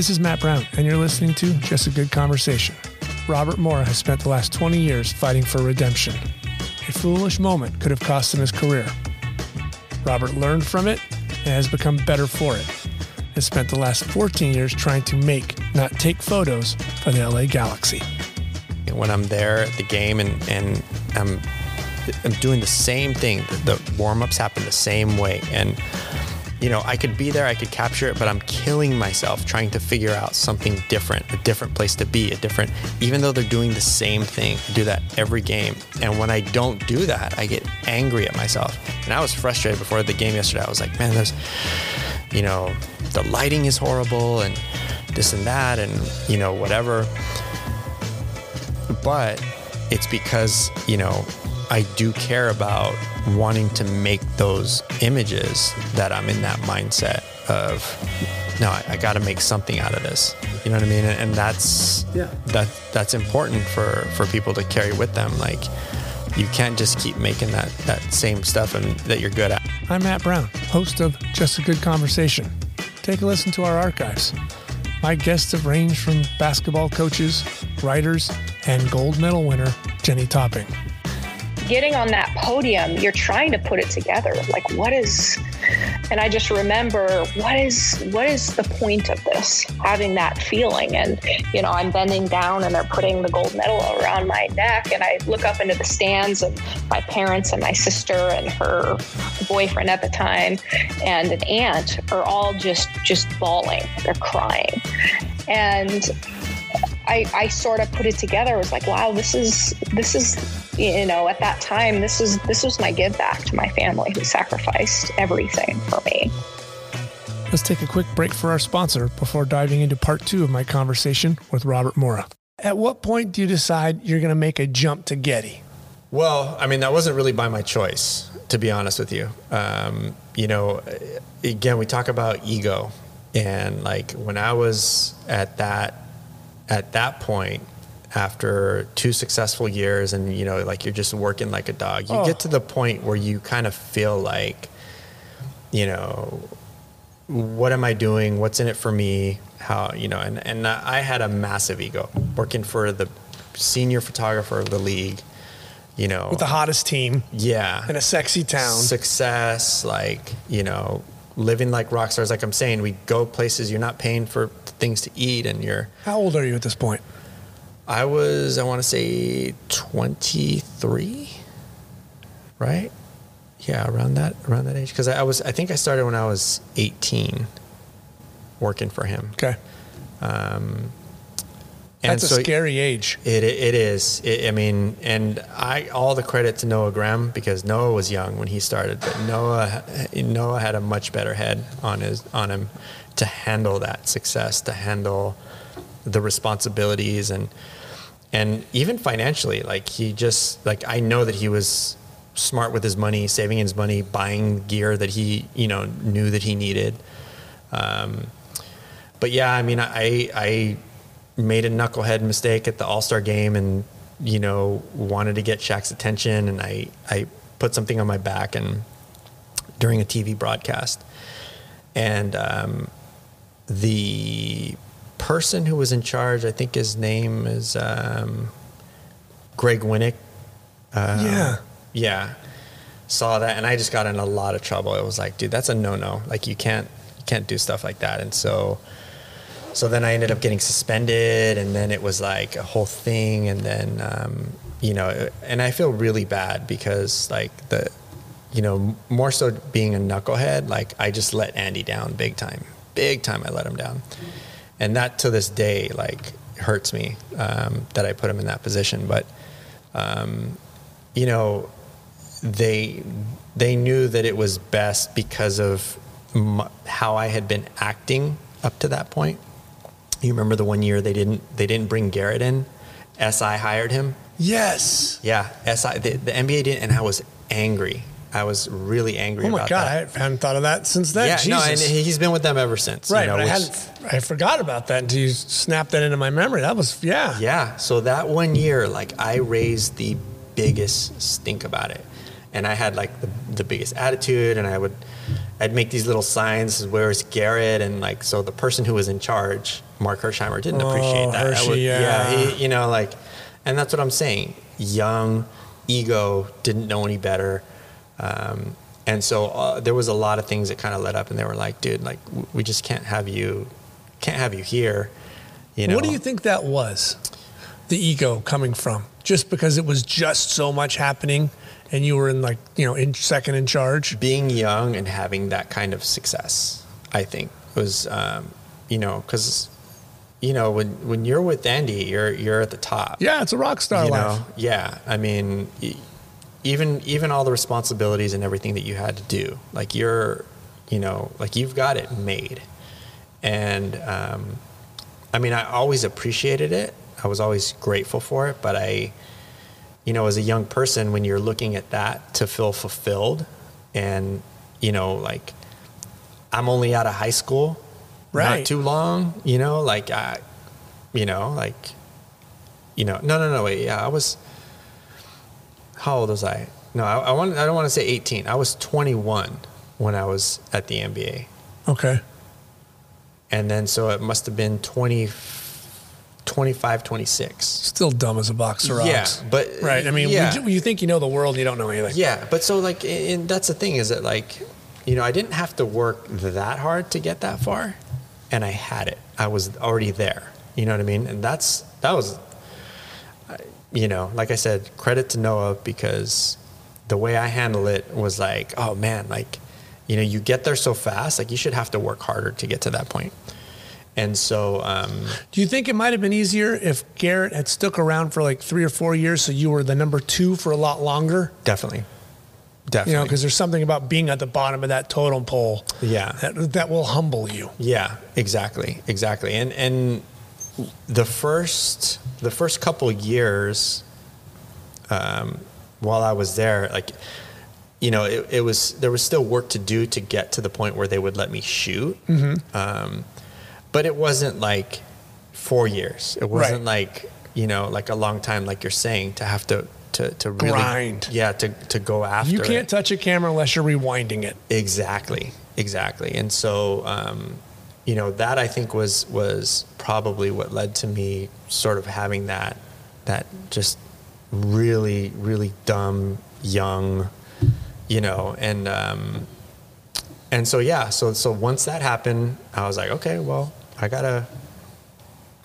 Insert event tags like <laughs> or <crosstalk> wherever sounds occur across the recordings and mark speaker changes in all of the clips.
Speaker 1: This is Matt Brown, and you're listening to Just a Good Conversation. Robert Mora has spent the last 20 years fighting for redemption. A foolish moment could have cost him his career. Robert learned from it and has become better for it. Has spent the last 14 years trying to make, not take photos for the LA Galaxy.
Speaker 2: When I'm there at the game and, and I'm, I'm doing the same thing, the warm ups happen the same way. And you know, I could be there, I could capture it, but I'm killing myself trying to figure out something different, a different place to be, a different, even though they're doing the same thing. I do that every game. And when I don't do that, I get angry at myself. And I was frustrated before the game yesterday. I was like, man, there's, you know, the lighting is horrible and this and that and, you know, whatever. But it's because, you know, I do care about wanting to make those images that I'm in that mindset of, no, I, I got to make something out of this. You know what I mean? And, and that's
Speaker 1: Yeah.
Speaker 2: that that's important for for people to carry with them. Like, you can't just keep making that that same stuff and that you're good at.
Speaker 1: I'm Matt Brown, host of Just a Good Conversation. Take a listen to our archives. My guests have ranged from basketball coaches, writers, and gold medal winner Jenny Topping.
Speaker 3: Getting on that podium, you're trying to put it together. Like, what is, and I just remember what is, what is the point of this? Having that feeling. And, you know, I'm bending down and they're putting the gold medal around my neck. And I look up into the stands and my parents and my sister and her boyfriend at the time and an aunt are all just, just bawling. They're crying. And I, I sort of put it together. I was like, wow, this is this is you know at that time this is this was my give back to my family who sacrificed everything for me.
Speaker 1: Let's take a quick break for our sponsor before diving into part two of my conversation with Robert Mora. At what point do you decide you're going to make a jump to Getty?
Speaker 2: Well, I mean, that wasn't really by my choice, to be honest with you. Um, you know, again, we talk about ego, and like when I was at that at that point, after two successful years, and you know, like you're just working like a dog, you
Speaker 1: Oh.
Speaker 2: get to the point where you kind of feel like, you know, what am I doing? What's in it for me? How you know? And and I had a massive ego working for the senior photographer of the league. You know,
Speaker 1: With the hottest team
Speaker 2: yeah,
Speaker 1: in a sexy town.
Speaker 2: success, like you know, living like rock stars. Like I'm saying, we go places you're not paying for things to eat, and you're.
Speaker 1: How old are you at this point?
Speaker 2: I was, I want to say, 23, right? Yeah, around that, around that age. Because I, I was, I think I started when I was 18, working for him.
Speaker 1: Okay.
Speaker 2: Um,
Speaker 1: That's a scary age.
Speaker 2: It it is. It, I mean, and I all the credit to Noah Graham because Noah was young when he started, but Noah Noah had a much better head on his on him to handle that success, to handle the responsibilities and and even financially. Like he just like I know that he was smart with his money, saving his money, buying gear that he you know knew that he needed. Um, but yeah, I mean, I I made a knucklehead mistake at the All Star game, and you know wanted to get Shaq's attention, and I I put something on my back and during a TV broadcast, and um, the person who was in charge, I think his name is um, Greg Winnick. Uh,
Speaker 1: Yeah.
Speaker 2: yeah, saw that, and I just got in a lot of trouble. It was like, dude, that's a no no. Like you can't you can't do stuff like that, and so. So then I ended up getting suspended, and then it was like a whole thing, and then um, you know, and I feel really bad because like the, you know, more so being a knucklehead, like I just let Andy down big time, big time. I let him down, and that to this day like hurts me um, that I put him in that position. But um, you know, they they knew that it was best because of m- how I had been acting up to that point. You remember the one year they didn't they didn't bring Garrett in. SI hired him.
Speaker 1: Yes.
Speaker 2: Yeah, SI the, the NBA didn't, and I was angry. I was really angry.
Speaker 1: Oh my
Speaker 2: about
Speaker 1: God,
Speaker 2: that.
Speaker 1: I hadn't thought of that since then.
Speaker 2: yeah,
Speaker 1: Jesus.
Speaker 2: no, and he's been with them ever since.
Speaker 1: right,
Speaker 2: you know,
Speaker 1: but I hadn't. I forgot about that until you snapped that into my memory. That was yeah.
Speaker 2: Yeah. So that one year, like I raised the biggest stink about it. And I had like the, the biggest attitude and I would, I'd make these little signs, where's Garrett? And like, so the person who was in charge, Mark Hersheimer, didn't oh, appreciate
Speaker 1: Oh,
Speaker 2: that. I
Speaker 1: Hershey,
Speaker 2: would-
Speaker 1: yeah.
Speaker 2: he, you know, like, and that's what I'm saying. Young, ego, didn't know any better. Um, and so uh, there was a lot of things that kind of led up and they were like, dude, like, w- we just can't have you, can't have you here. You know,
Speaker 1: What do you think that was? The ego coming from just because it was just so much happening, and you were in like you know in second in charge.
Speaker 2: being young and having that kind of success, I think was, um, you know, because, you know, when when you're with Andy, you're you're at the top.
Speaker 1: Yeah, it's a rock star
Speaker 2: you
Speaker 1: life.
Speaker 2: know, yeah. I mean, even even all the responsibilities and everything that you had to do, like you're, you know, like you've got it made, and um, I mean, I always appreciated it. I was always grateful for it, but I, you know, as a young person, when you're looking at that to feel fulfilled, and you know, like I'm only out of high school,
Speaker 1: Right.
Speaker 2: Not too long, you know, like I, you know, like, you know, no, no, no, wait, yeah, I was. How old was I? No, I, I want. I don't want to say 18. I was 21 when I was at the NBA,
Speaker 1: Okay.
Speaker 2: and then so it must have been 20, 25, 26.
Speaker 1: Still dumb as a box of rocks.
Speaker 2: Yeah, but
Speaker 1: right. I mean,
Speaker 2: yeah.
Speaker 1: you, you think you know the world, you don't know anything.
Speaker 2: Yeah, but so like, and that's the thing is that like, you know, I didn't have to work that hard to get that far, and I had it. I was already there. You know what I mean? And that's that was, you know, like I said, credit to Noah because the way I handle it was like, oh man, like, you know, you get there so fast, like you should have to work harder to get to that point. And so, um,
Speaker 1: Do you think it might have been easier if Garrett had stuck around for like three or four years, so you were the number two for a lot longer?
Speaker 2: definitely, definitely.
Speaker 1: You know, because there's something about being at the bottom of that totem pole.
Speaker 2: Yeah.
Speaker 1: That, that will humble you.
Speaker 2: Yeah, exactly, exactly. And and the first the first couple years, um, while I was there, like, you know, it, it was there was still work to do to get to the point where they would let me shoot. Um, but it wasn't like four years. It wasn't like you know like a long time, like you're saying, to have to. To, to really
Speaker 1: Grind.
Speaker 2: yeah to, to go after
Speaker 1: You can't touch a camera unless you're rewinding it.
Speaker 2: Exactly, exactly. And so, um, you know, that I think was was probably what led to me sort of having that that just really really dumb young, you know, and um, and so yeah, so so once that happened, I was like, okay, well, I gotta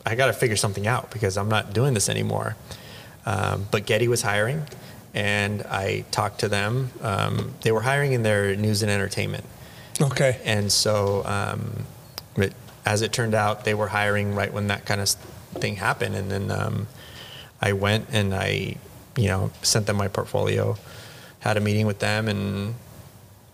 Speaker 2: I gotta figure something out because I'm not doing this anymore. Um, but Getty was hiring, and I talked to them. Um, they were hiring in their news and entertainment,
Speaker 1: Okay.
Speaker 2: and so um, as it turned out, they were hiring right when that kind of thing happened. And then um, I went and I, you know, sent them my portfolio, had a meeting with them, and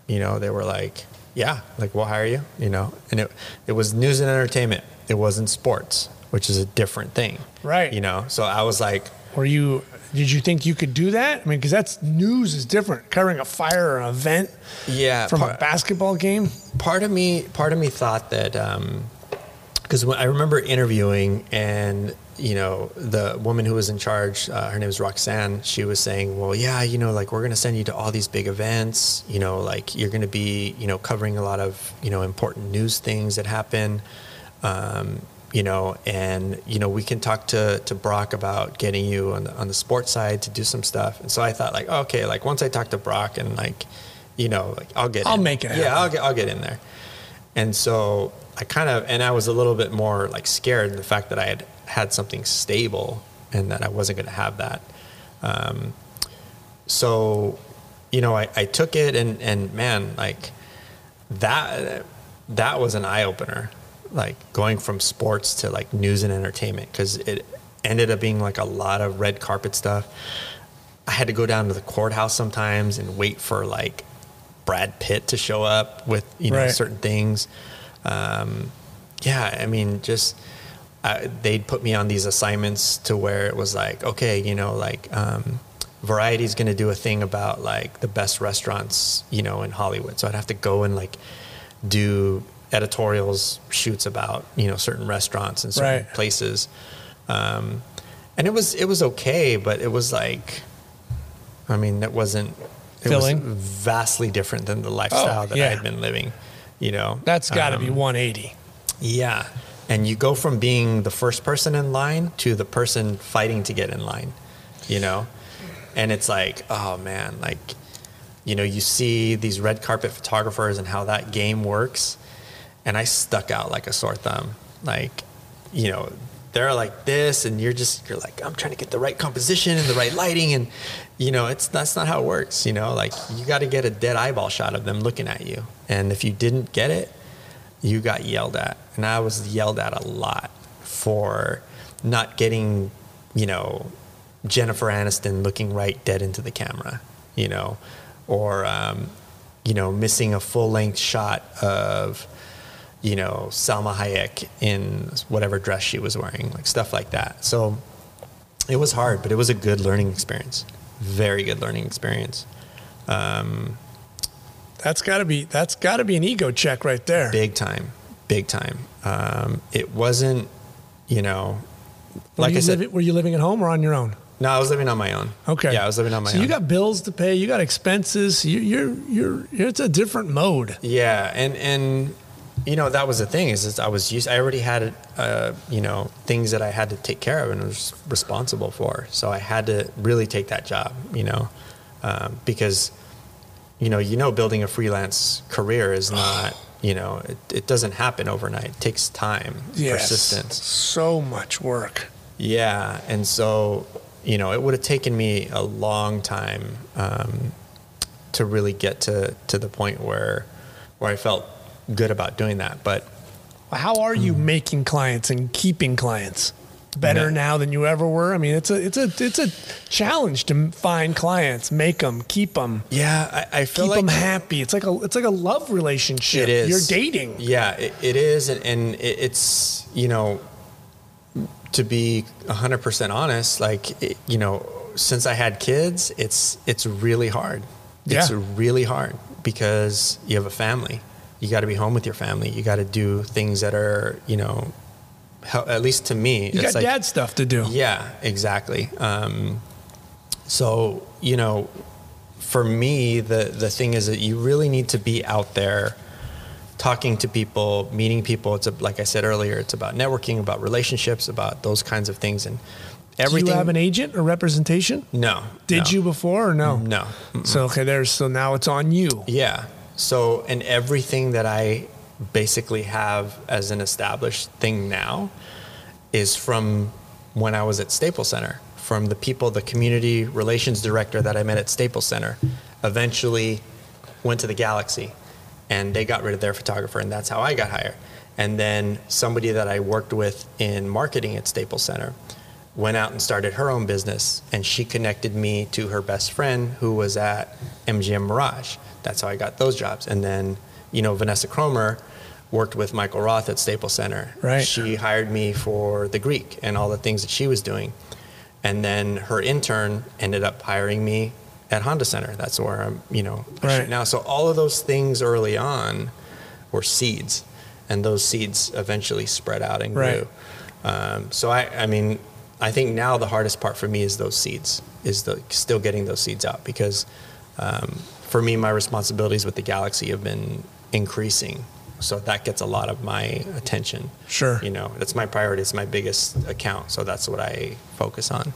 Speaker 2: you know, they were like, "Yeah, like we'll hire you," you know. And it it was news and entertainment. It wasn't sports, which is a different thing,
Speaker 1: Right.
Speaker 2: You know. So I was like,
Speaker 1: Were you? Did you think you could do that? I mean, because that's news is different. Covering a fire or an event
Speaker 2: "Yeah."
Speaker 1: from a basketball game.
Speaker 2: part of me part of me thought that because I remember interviewing and you know the woman who was in charge uh, her name was Roxanne she was saying well yeah you know like we're going to send you to all these big events you know like you're going to be you know covering a lot of you know important news things that happen um, you know and you know we can talk to to Brock about getting you on the, on the sports side to do some stuff and so I thought like okay like once I talk to Brock and like you know like I'll get
Speaker 1: I'll
Speaker 2: in.
Speaker 1: make it
Speaker 2: yeah
Speaker 1: happen.
Speaker 2: I'll get I'll get in there and so I kind of, and I was a little bit more like scared in the fact that I had had something stable and that I wasn't going to have that. Um, so, you know, I, I took it and, and man, like that, that was an eye opener, like going from sports to like news and entertainment. Cause it ended up being like a lot of red carpet stuff. I had to go down to the courthouse sometimes and wait for like Brad Pitt to show up with you know
Speaker 1: Right.
Speaker 2: certain things. Um, yeah, I mean, just uh, they'd put me on these assignments to where it was like, okay, you know, like um, Variety's going to do a thing about like the best restaurants, you know, in Hollywood. So I'd have to go and like do editorials, shoots about you know certain restaurants and certain
Speaker 1: Right.
Speaker 2: places. Um, and it was it was okay, but it was like, I mean, that wasn't It
Speaker 1: Filling?
Speaker 2: was vastly different than the lifestyle that
Speaker 1: yeah.
Speaker 2: I had been living. You know,
Speaker 1: That's got to be
Speaker 2: Um,
Speaker 1: 180.
Speaker 2: Yeah. And you go from being the first person in line to the person fighting to get in line, you know? And it's like, oh man, like, you know, you see these red carpet photographers and how that game works. And I stuck out like a sore thumb. Like, you know, they're like this, and you're just, you're like, I'm trying to get the right composition and the right lighting. And, you know, it's, that's not how it works. You know, like, you got to get a dead eyeball shot of them looking at you. And if you didn't get it, you got yelled at. And I was yelled at a lot for not getting, you know, Jennifer Aniston looking right dead into the camera, you know, or, um, you know, missing a full length shot of, you know, Salma Hayek in whatever dress she was wearing, like stuff like that. So it was hard, but it was a good learning experience. Very good learning experience. Um,
Speaker 1: That's got to be that's got to be an ego check right there.
Speaker 2: big time, big time. Um, it wasn't, you know,
Speaker 1: Were
Speaker 2: like
Speaker 1: you
Speaker 2: I said,
Speaker 1: were you living at home or on your own?
Speaker 2: no, I was living on my own.
Speaker 1: Okay.
Speaker 2: Yeah, I was living on my
Speaker 1: so
Speaker 2: own.
Speaker 1: you got bills to pay, you got expenses. You, you're you're it's a different mode.
Speaker 2: Yeah, and and you know that was the thing is, I was used. I already had uh, you know things that I had to take care of and was responsible for. So I had to really take that job. You know, um, because you know you know building a freelance career is not you know it, it doesn't happen overnight. It takes time, persistence.
Speaker 1: So much work.
Speaker 2: Yeah, and so you know, it would have taken me a long time um, to really get to to the point where where I felt good about doing that. But
Speaker 1: How are you hmm. making clients and keeping clients? Better
Speaker 2: No.
Speaker 1: now than you ever were. I mean, it's a it's a it's a challenge to find clients, make them, keep them,
Speaker 2: yeah, I, I feel
Speaker 1: keep
Speaker 2: like
Speaker 1: them happy. It's like a it's like a love relationship.
Speaker 2: It is.
Speaker 1: You're dating.
Speaker 2: Yeah, it, it is, and, and it, it's you know, to be hundred percent honest, like it, you know, since I had kids, it's it's really hard. It's
Speaker 1: Yeah.
Speaker 2: really hard because you have a family. You got to be home with your family. You got to do things that are you know, hel- at least to me,
Speaker 1: You got
Speaker 2: like
Speaker 1: dad stuff to do.
Speaker 2: yeah, exactly. Um, so you know, for me, the the thing is that you really need to be out there, talking to people, meeting people. It's a, like I said earlier, it's about networking, about relationships, about those kinds of things, and everything.
Speaker 1: Do you have an agent or representation?
Speaker 2: no.
Speaker 1: Did
Speaker 2: no,
Speaker 1: you before or no?
Speaker 2: No.
Speaker 1: So okay, there's so now it's on you.
Speaker 2: Yeah. So, and everything that I basically have as an established thing now is from when I was at Staples Center, from the people, the community relations director that I met at Staples Center, eventually went to the Galaxy and they got rid of their photographer, and that's how I got hired. And then somebody that I worked with in marketing at Staples Center went out and started her own business, and she connected me to her best friend who was at MGM Mirage. That's how I got those jobs. And then, you know, Vanessa Cromer worked with Michael Roth at Staples Center.
Speaker 1: Right.
Speaker 2: She hired me for the Greek and all the things that she was doing. And then her intern ended up hiring me at Honda Center. That's where I'm, you know,
Speaker 1: Right.
Speaker 2: now. So all of those things early on were seeds, and those seeds eventually spread out and grew.
Speaker 1: Right.
Speaker 2: Um, so I, I mean, I think now the hardest part for me is those seeds, is the still getting those seeds out because um, for me, my responsibilities with the Galaxy have been increasing. So that gets a lot of my attention.
Speaker 1: Sure.
Speaker 2: You know, that's my priority. It's my biggest account. So that's what I focus on.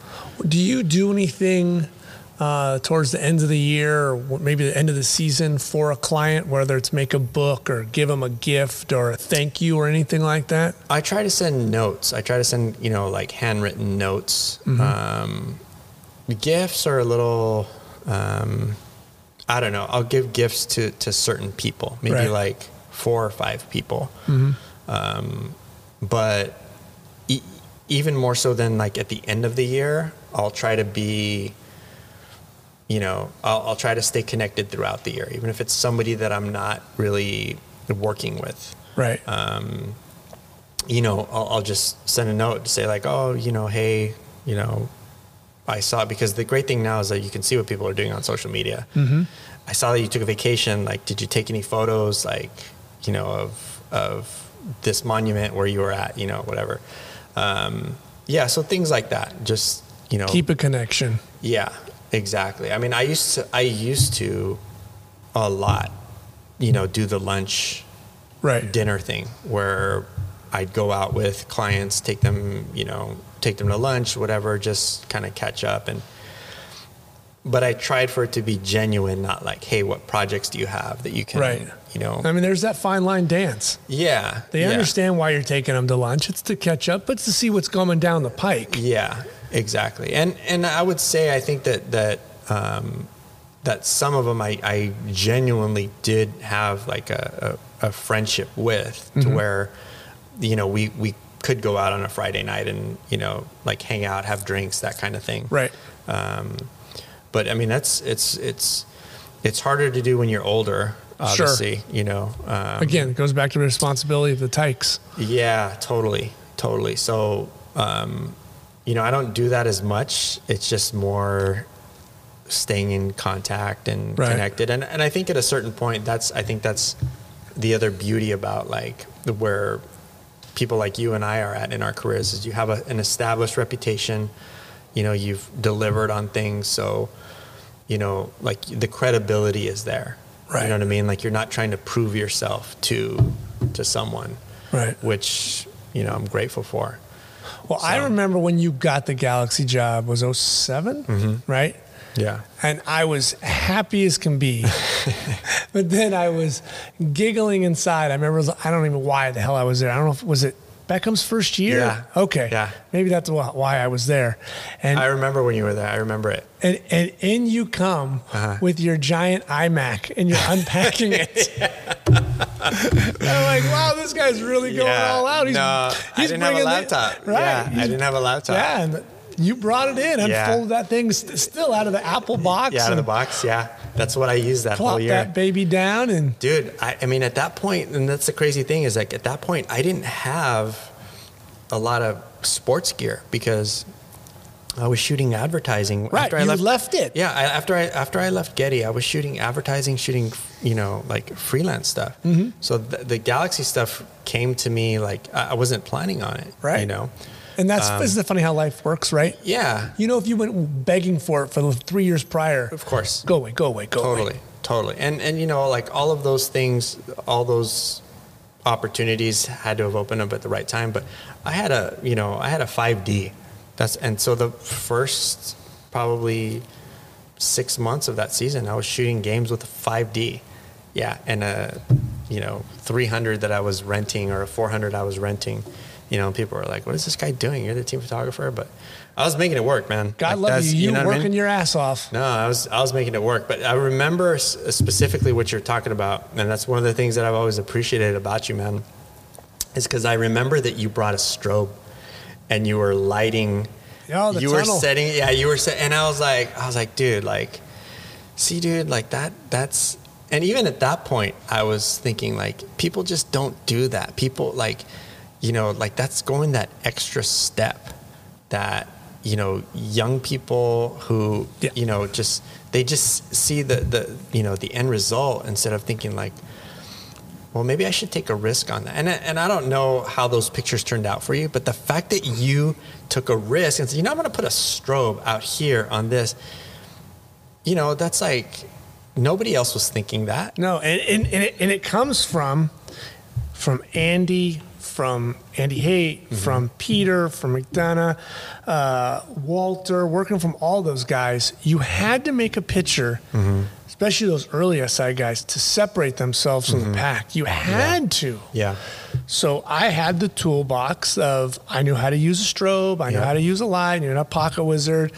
Speaker 1: Do you do anything uh, towards the end of the year or maybe the end of the season for a client, whether it's make a book or give them a gift or a thank you or anything like that?
Speaker 2: I try to send notes. I try to send, you know, like handwritten notes. Um, gifts are a little, um, I don't know. I'll give gifts to, to certain people, maybe
Speaker 1: Right.
Speaker 2: like four or five people. Um, but e- even more so than like at the end of the year, I'll try to be, you know, I'll, I'll try to stay connected throughout the year, even if it's somebody that I'm not really working with
Speaker 1: Right.
Speaker 2: um, you know, I'll, I'll just send a note to say like, oh, you know, hey, you know, I saw because the great thing now is that you can see what people are doing on social media. Mm-hmm. I saw that you took a vacation. Like, did you take any photos, like, you know, of of this monument where you were at, you know, whatever. Um, yeah, so things like that. Just you know,
Speaker 1: Keep a connection.
Speaker 2: yeah, exactly. I mean, I used to, I used to a lot, you know, do the lunch
Speaker 1: Right.
Speaker 2: dinner thing where I'd go out with clients, take them, you know, take them to lunch, whatever, just kind of catch up and but I tried for it to be genuine, not like, hey, what projects do you have that you can,
Speaker 1: Right.
Speaker 2: you know,
Speaker 1: I mean, there's that fine line dance.
Speaker 2: yeah,
Speaker 1: They
Speaker 2: yeah.
Speaker 1: understand why you're taking them to lunch. It's to catch up, but it's to see what's coming down the pike.
Speaker 2: Yeah, exactly. And and I would say I think that that um, that some of them I, I genuinely did have like a, a, a friendship with to where you know we we could go out on a Friday night and you know like hang out, have drinks, that kind of thing.
Speaker 1: Right.
Speaker 2: Um, but I mean that's it's it's it's harder to do when you're older.
Speaker 1: Sure.
Speaker 2: Obviously, you know. Um,
Speaker 1: Again, it goes back to the responsibility of the tykes.
Speaker 2: yeah, totally, totally. So, um, you know, I don't do that as much. It's just more staying in contact and
Speaker 1: Right.
Speaker 2: connected. And and I think at a certain point, that's I think that's the other beauty about like where people like you and I are at in our careers is you have a, an established reputation. You know, you've delivered on things, so you know, like the credibility is there.
Speaker 1: Right.
Speaker 2: You know what I mean? Like you're not trying to prove yourself to to someone
Speaker 1: Right.
Speaker 2: which you know I'm grateful for.
Speaker 1: Well, I remember when you got the Galaxy job was 7
Speaker 2: Mm-hmm.
Speaker 1: right?
Speaker 2: Yeah,
Speaker 1: And I was happy as can be. <laughs> but then I was giggling inside. I remember, I don't even why the hell I was there. I don't know if, was it Beckham's first year?
Speaker 2: Yeah.
Speaker 1: Okay.
Speaker 2: Yeah.
Speaker 1: Maybe that's why I was there. And,
Speaker 2: I remember when you were there. I remember it.
Speaker 1: and, and in you come
Speaker 2: Uh-huh.
Speaker 1: with your giant iMac and you're unpacking it. <laughs> I'm like, wow, this guy's really going all out. He's,
Speaker 2: no, I didn't have a
Speaker 1: bringing the-
Speaker 2: laptop.
Speaker 1: right.
Speaker 2: Yeah, I didn't have a laptop.
Speaker 1: Yeah, and you brought it in,
Speaker 2: Yeah.
Speaker 1: unfolded that thing st- still out of the Apple box.
Speaker 2: Yeah, out of the box. Yeah, that's what I used that whole year.
Speaker 1: that baby down and
Speaker 2: Dude, I, I mean, at that point, and that's the crazy thing is like at that point, I didn't have a lot of sports gear because I was shooting advertising.
Speaker 1: right,
Speaker 2: after I
Speaker 1: you
Speaker 2: left,
Speaker 1: left it.
Speaker 2: Yeah, I, after I after I left Getty, I was shooting advertising, shooting you know like freelance stuff.
Speaker 1: Mm-hmm.
Speaker 2: So the, the Galaxy stuff came to me like I wasn't planning on it.
Speaker 1: Right.
Speaker 2: You know.
Speaker 1: And that's
Speaker 2: Um,
Speaker 1: isn't it funny how life works, right?
Speaker 2: Yeah.
Speaker 1: You know, if you went begging for it for the three years prior,
Speaker 2: Of course.
Speaker 1: go away, go away, go away.
Speaker 2: Totally. Totally. And and you know like all of those things, all those opportunities had to have opened up at the right time. But I had a you know I had a 5D. That's and so the first probably six months of that season, I was shooting games with a 5D. Yeah, and a you know 300 that I was renting or a 400 I was renting. You know, people were like, "What is this guy doing? You're the team photographer." But I was making it work, man.
Speaker 1: God
Speaker 2: Like,
Speaker 1: love
Speaker 2: that's-
Speaker 1: you. You,
Speaker 2: know what I mean?
Speaker 1: working your ass off.
Speaker 2: No, I was I was making it work, but I remember specifically what you're talking about, and that's one of the things that I've always appreciated about you, man. Is because I remember that you brought a strobe, and you were lighting.
Speaker 1: Oh, the
Speaker 2: you
Speaker 1: tunnel.
Speaker 2: were setting, yeah, you were set, and I was like, I was like, dude, like, see, dude, like that, that's, and even at that point, I was thinking like, people just don't do that. People like, you know, like that's going that extra step that you know young people who
Speaker 1: Yeah.
Speaker 2: you know just they just see the the you know the end result instead of thinking like well maybe I should take a risk on that and I- and I don't know how those pictures turned out for you but the fact that you took a risk and said you know I'm going to put a strobe out here on this you know that's like nobody else was thinking that
Speaker 1: No, and, and, and, it, and it comes from from Andy, from Andy Hayt,
Speaker 2: Mm-hmm.
Speaker 1: from Peter, from McDonough, uh, Walter, working from all those guys. You had to make a picture,
Speaker 2: Mm-hmm.
Speaker 1: Especially those early SI guys, to separate themselves from the pack. You had to.
Speaker 2: Mm-hmm. yeah
Speaker 1: So I had the toolbox of I knew how to use a strobe, I knew how to use a light, I knew how to pocket wizard.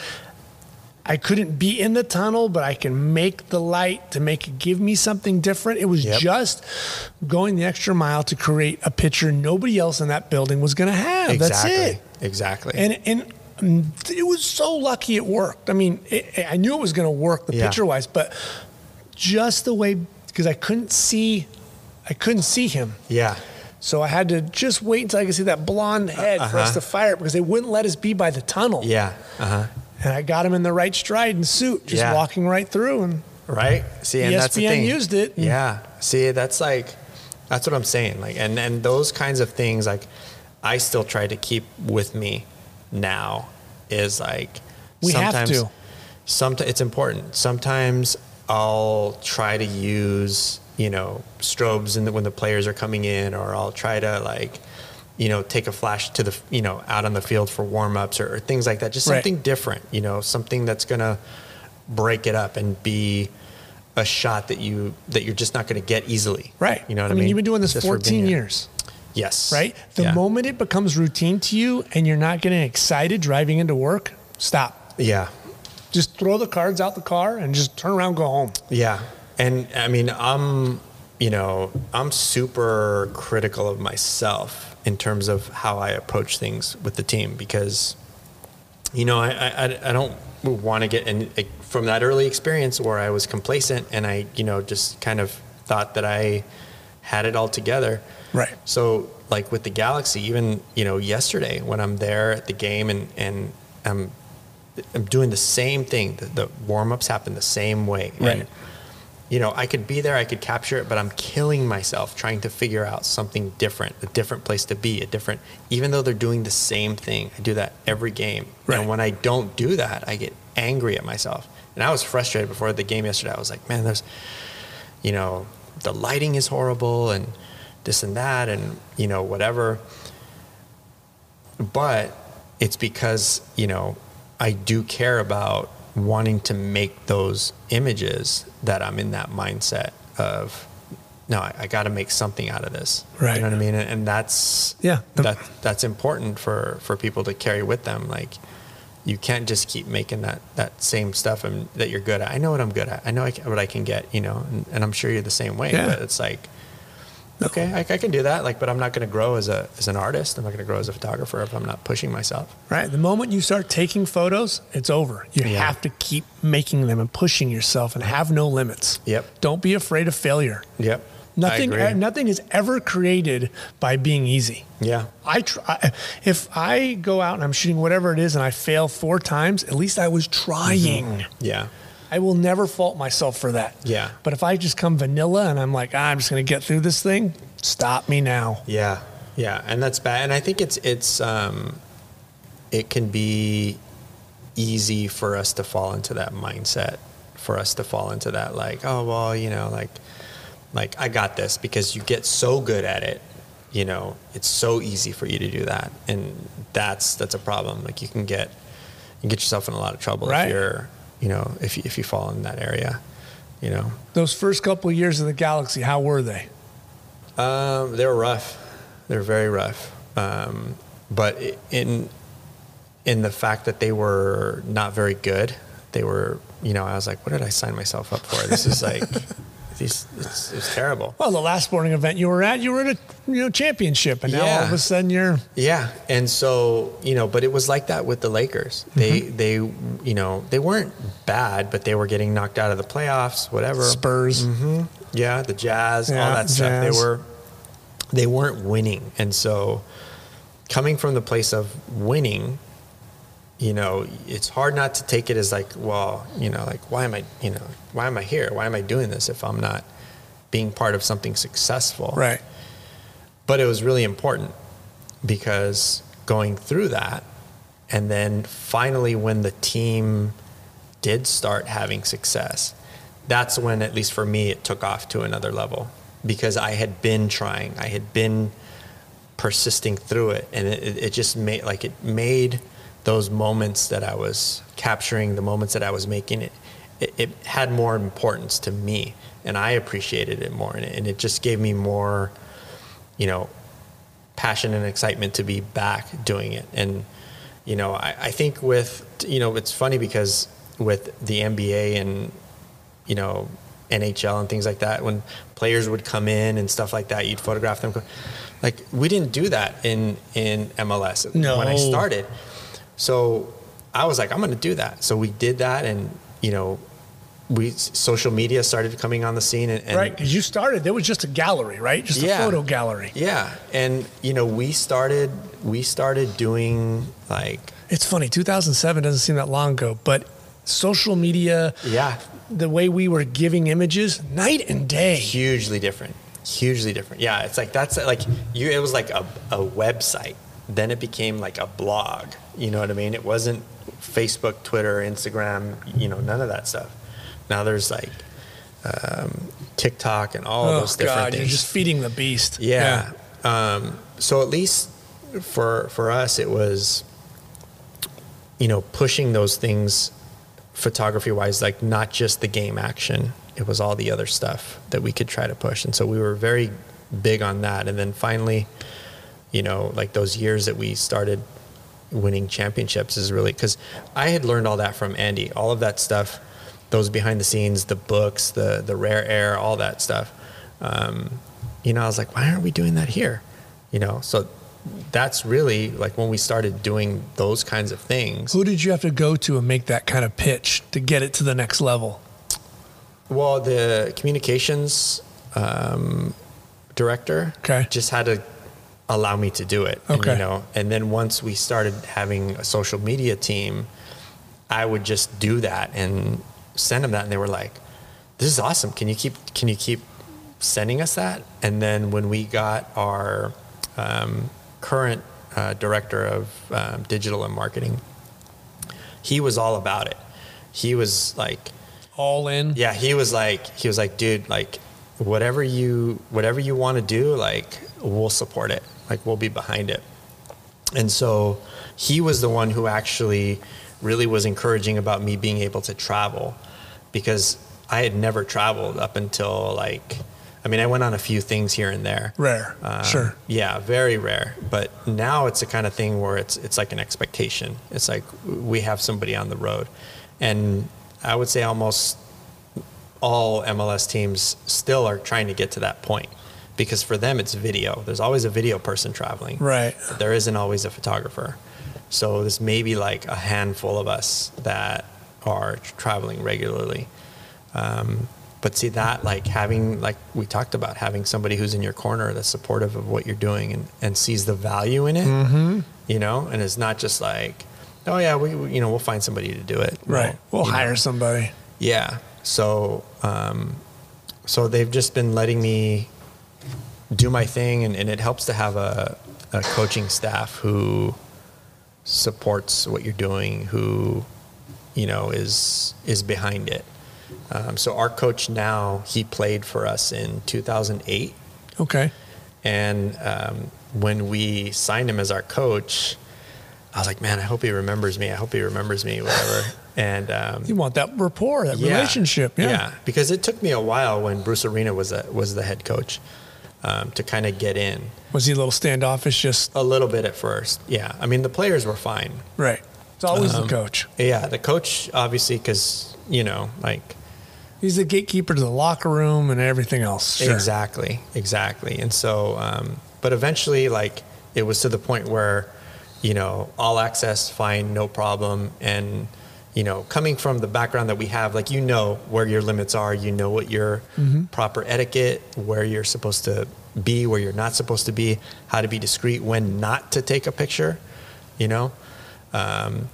Speaker 1: I couldn't be in the tunnel, but I can make the light to make it give me something different. It was
Speaker 2: Yep.
Speaker 1: just going the extra mile to create a picture nobody else in that building was going to have.
Speaker 2: exactly
Speaker 1: That's it.
Speaker 2: exactly
Speaker 1: And and it was so lucky it worked. I mean, it, I knew it was going to work the
Speaker 2: Yeah.
Speaker 1: picture wise, but just the way because I couldn't see, I couldn't see him.
Speaker 2: yeah
Speaker 1: So I had to just wait until I could see that blonde head for us
Speaker 2: Uh-huh.
Speaker 1: to fire it because they wouldn't let us be by the tunnel.
Speaker 2: yeah uh-huh
Speaker 1: And I got him in the right stride and suit, just
Speaker 2: Yeah.
Speaker 1: walking right through. And
Speaker 2: right see and that's the
Speaker 1: ESPN
Speaker 2: thing
Speaker 1: used it.
Speaker 2: Yeah. See, that's like that's what I'm saying. Like and and those kinds of things like I still try to keep with me now is like
Speaker 1: We have to.
Speaker 2: sometimes it's important. Sometimes I'll try to use you know strobes in the, when the players are coming in, or I'll try to like you know take a flash to the you know out on the field for warm ups or, or things like that. Just
Speaker 1: Right.
Speaker 2: something different. You know, something that's gonna break it up and be a shot that you that you're just not going to get easily.
Speaker 1: Right.
Speaker 2: You know what
Speaker 1: I
Speaker 2: I mean?
Speaker 1: mean, you've been doing this
Speaker 2: Just for
Speaker 1: 14
Speaker 2: being
Speaker 1: years,
Speaker 2: Yes.
Speaker 1: right? The
Speaker 2: Yeah.
Speaker 1: moment it becomes routine to you and you're not getting excited driving into work, stop.
Speaker 2: Yeah.
Speaker 1: Just throw the cards out the car and just turn around, go home.
Speaker 2: Yeah. And I mean, I'm, you know, I'm super critical of myself in terms of how I approach things with the team because, you know, I, I, I don't want to get in from that early experience where I was complacent and I, you know, just kind of thought that I had it all together.
Speaker 1: Right.
Speaker 2: So like with the Galaxy, even you know yesterday when I'm there at the game and and I'm I'm doing the same thing. The, the warm ups happen the same way.
Speaker 1: Right.
Speaker 2: And, you know, I could be there, I could capture it, but I'm killing myself trying to figure out something different, a different place to be, a different. Even though they're doing the same thing, I do that every game.
Speaker 1: Right.
Speaker 2: And when I don't do that, I get angry at myself. And I was frustrated before the game yesterday. I was like, man, there's, you know, the lighting is horrible and this and that and you know whatever but it's because you know i do care about wanting to make those images that i'm in that mindset of no i, I got to make something out of this
Speaker 1: Right.
Speaker 2: you know what i mean and, and that's
Speaker 1: Yeah.
Speaker 2: That that's important for for people to carry with them like you can't just keep making that that same stuff and that you're good at. I know what I'm good at. I know I can, what I can get, you know, and, and I'm sure you're the same way.
Speaker 1: Yeah.
Speaker 2: But it's like, okay, I, I can do that. Like, but I'm not going to grow as a as an artist. I'm not going to grow as a photographer if I'm not pushing myself.
Speaker 1: Right. The moment you start taking photos, it's over. You
Speaker 2: Yeah.
Speaker 1: have to keep making them and pushing yourself and have no limits.
Speaker 2: Yep.
Speaker 1: Don't be afraid of failure.
Speaker 2: Yep.
Speaker 1: Nothing,
Speaker 2: I agree.
Speaker 1: nothing is ever created by being easy.
Speaker 2: yeah.
Speaker 1: I try. If I go out and I'm shooting whatever it is and I fail four times, at least I was mm-hmm. trying.
Speaker 2: Yeah.
Speaker 1: I will never fault myself for that.
Speaker 2: Yeah.
Speaker 1: But if I just come vanilla and I'm like, ah, I'm just going to get through this thing, stop me now.
Speaker 2: Yeah, yeah, and that's bad. And I think it's it's um, it can be easy for us to fall into that mindset, for us to fall into that like, oh well, you know, like like I got this because you get so good at it. You know, it's so easy for you to do that, and that's that's a problem. Like you can get you can get yourself in a lot of trouble
Speaker 1: Right.
Speaker 2: if you're you know if you, if you fall in that area. You know,
Speaker 1: Those first couple of years of the Galaxy, how were they?
Speaker 2: Um, they're rough. They're very rough. Um, but in in the fact that they were not very good, they were. You know, I was like, what did I sign myself up for? This is like, <laughs> these. It's, it's terrible.
Speaker 1: Well, the last sporting event you were at, you were at a you know championship, and now all of a sudden you're
Speaker 2: Yeah, and so you know, but it was like that with the Lakers. They mm-hmm. they you know they weren't bad, but they were getting knocked out of the playoffs. Whatever.
Speaker 1: Spurs. Mm-hmm.
Speaker 2: Yeah, the Jazz,
Speaker 1: Yeah,
Speaker 2: all that stuff.
Speaker 1: Jazz.
Speaker 2: They were they weren't winning, and so coming from the place of winning, you know, it's hard not to take it as like, well, you know, like why am I, you know, why am I here? Why am I doing this if I'm not being part of something successful?
Speaker 1: Right.
Speaker 2: But it was really important because going through that, and then finally when the team did start having success, that's when, at least for me, it took off to another level because I had been trying, I had been persisting through it, and it, it just made like it made those moments that I was capturing, the moments that I was making it. It, it had more importance to me, and I appreciated it more, and it, and it just gave me more, you know, passion and excitement to be back doing it. And, you know, I, I think with, you know, it's funny because with the NBA and, you know, NHL and things like that, when players would come in and stuff like that, you'd photograph them. Like we didn't do that in, in MLS
Speaker 1: No.
Speaker 2: when I started. So I was like, I'm going to do that. So we did that. And, you know, we, social media started coming on the scene and, and
Speaker 1: right. Because you started, there was just a gallery, right? Just a photo gallery.
Speaker 2: yeah, and you know, we started we started doing like
Speaker 1: It's funny, 2007 doesn't seem that long ago, but social media,
Speaker 2: yeah,
Speaker 1: the way we were giving images, night and day.
Speaker 2: hugely different, hugely different. Yeah, it's like that's like you. It was like a, a website. Then it became like a blog. You know what I mean? It wasn't Facebook, Twitter, Instagram, you know, none of that stuff. Now there's like um, TikTok and all
Speaker 1: oh
Speaker 2: those different
Speaker 1: God,
Speaker 2: things.
Speaker 1: you're just feeding the beast.
Speaker 2: Yeah. Um, so at least for for us, it was, you know, pushing those things photography wise, like not just the game action. It was all the other stuff that we could try to push, and so we were very big on that. And then finally, you know, like those years that we started winning championships is really because I had learned all that from Andy, all of that stuff, those behind the scenes, the books, the the rare air, all that stuff. Um, you know, I was like, why aren't we doing that here? You know, so that's really like when we started doing those kinds of things.
Speaker 1: Who did you have to go to and make that kind of pitch to get it to the next level?
Speaker 2: Well, the communications um, director
Speaker 1: Okay.
Speaker 2: just had to allow me to do it. And, you know, and then once we started having a social media team, I would just do that and send them that, and they were like, "This is awesome. Can you keep Can you keep sending us that?" And then when we got our um, current uh, director of um, digital and marketing, he was all about it. He was like,
Speaker 1: All in.
Speaker 2: yeah, he was like, he was like, dude, like, whatever you, whatever you want to do, like, we'll support it. Like, we'll be behind it. And so he was the one who actually really was encouraging about me being able to travel because I had never traveled up until like, I mean, I went on a few things here and there.
Speaker 1: Rare.
Speaker 2: Um,
Speaker 1: sure.
Speaker 2: Yeah, very rare. But now it's the kind of thing where it's it's like an expectation. It's like we have somebody on the road, and I would say almost all MLS teams still are trying to get to that point because for them it's video. There's always a video person traveling.
Speaker 1: Right.
Speaker 2: There isn't always a photographer. So there's maybe like a handful of us that are traveling regularly. Um, but see that like having like we talked about having somebody who's in your corner that's supportive of what you're doing and, and sees the value in it,
Speaker 1: Mm-hmm.
Speaker 2: you know, and it's not just like, oh yeah, we, we you know we'll find somebody to do it.
Speaker 1: Right. We'll
Speaker 2: know.
Speaker 1: hire somebody.
Speaker 2: Yeah. So, um, so they've just been letting me do my thing, and, and it helps to have a, a coaching staff who supports what you're doing, who, you know, is is behind it. Um, so our coach now, he played for us in 2008,
Speaker 1: Okay.
Speaker 2: and um, when we signed him as our coach, I was like, man, I hope he remembers me. I hope he remembers me, whatever. <laughs> and um,
Speaker 1: You want that rapport, that relationship. Yeah.
Speaker 2: because it took me a while when Bruce Arena was a, was the head coach um, to kind of get in
Speaker 1: Was he a little standoffish? Just
Speaker 2: a little bit at first. Yeah, I mean the players were fine.
Speaker 1: right. It's always
Speaker 2: Um,
Speaker 1: the coach.
Speaker 2: Yeah, the coach obviously because you know like
Speaker 1: He's the gatekeeper to the locker room and everything else. Sure.
Speaker 2: exactly, exactly. And so, um, but eventually, like it was to the point where you know all access, fine, no problem, and you know coming from the background that we have, like you know where your limits are, you know what your proper etiquette, where you're supposed to be, where you're not supposed to be, how to be discreet, when not to take a picture, you know. Um,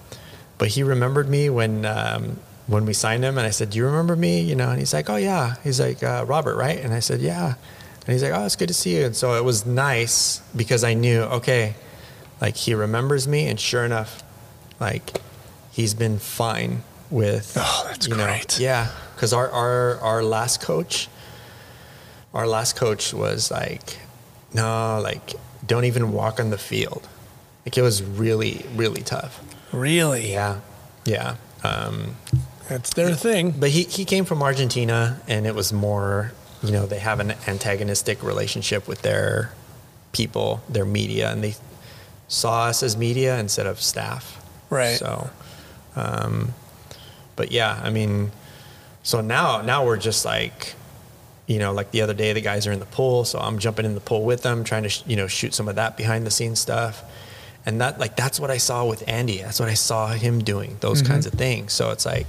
Speaker 2: but he remembered me when um, when we signed him, and I said, "Do you remember me?" You know, and he's like, "Oh yeah." He's like, uh, "Robert, right?" And I said, "Yeah." And he's like, "Oh, it's good to see you." And so it was nice because I knew, okay, like he remembers me, and sure enough, like he's been fine with.
Speaker 1: Oh, that's
Speaker 2: you know,
Speaker 1: great.
Speaker 2: Yeah, because our our our last coach, our last coach was like, no, like don't even walk on the field. Like it was really really tough.
Speaker 1: Really?
Speaker 2: Yeah, yeah. Um,
Speaker 1: That's their thing.
Speaker 2: but he, he came from Argentina, and it was more, you know, they have an antagonistic relationship with their people, their media, and they saw us as media instead of staff.
Speaker 1: Right.
Speaker 2: So, um, but yeah, I mean, so now now we're just like, you know, like the other day the guys are in the pool, so I'm jumping in the pool with them, trying to sh- you know shoot some of that behind the scenes stuff, and that like that's what I saw with Andy. That's what I saw him doing those
Speaker 1: Mm-hmm.
Speaker 2: kinds of things. So it's like,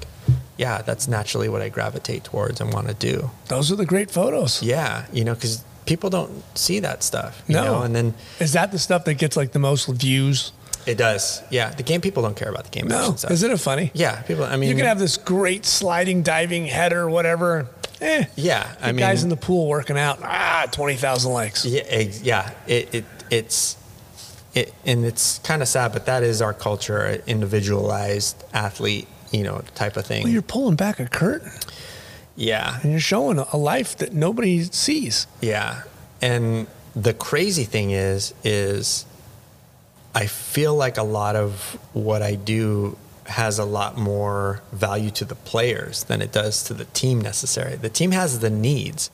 Speaker 2: yeah, that's naturally what I gravitate towards and want to do.
Speaker 1: Those are the great photos.
Speaker 2: Yeah, you know, because people don't see that stuff. You
Speaker 1: No.
Speaker 2: know? and then
Speaker 1: Is that the stuff that gets like the most views?
Speaker 2: It does. Yeah, the game people don't care about the game
Speaker 1: No.
Speaker 2: action stuff.
Speaker 1: Isn't it funny?
Speaker 2: Yeah, people. I mean,
Speaker 1: you can have this great sliding, diving header, whatever. Eh.
Speaker 2: Yeah, I mean,
Speaker 1: guys in the pool working out. Ah, twenty thousand likes.
Speaker 2: Yeah, ex- yeah. It, it it's it, and it's kind of sad, but that is our culture, individualized athlete, you know, type of thing.
Speaker 1: Well, you're pulling back a curtain
Speaker 2: yeah,
Speaker 1: and you're showing a life that nobody sees.
Speaker 2: yeah. And the crazy thing is, is I feel like a lot of what I do has a lot more value to the players than it does to the team necessarily. The team has the needs,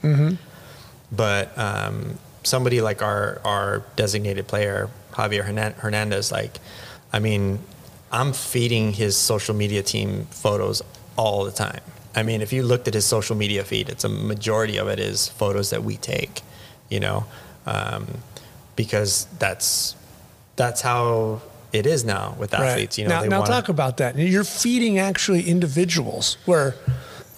Speaker 2: but um, somebody like our our designated player Javier Hernandez, like, I mean, I'm feeding his social media team photos all the time. I mean, if you looked at his social media feed, it's a majority of it is photos that we take, you know, um, because that's that's how it is now with athletes. You know,
Speaker 1: now,
Speaker 2: they
Speaker 1: now
Speaker 2: wanna-
Speaker 1: talk about that. You're feeding actually individuals where,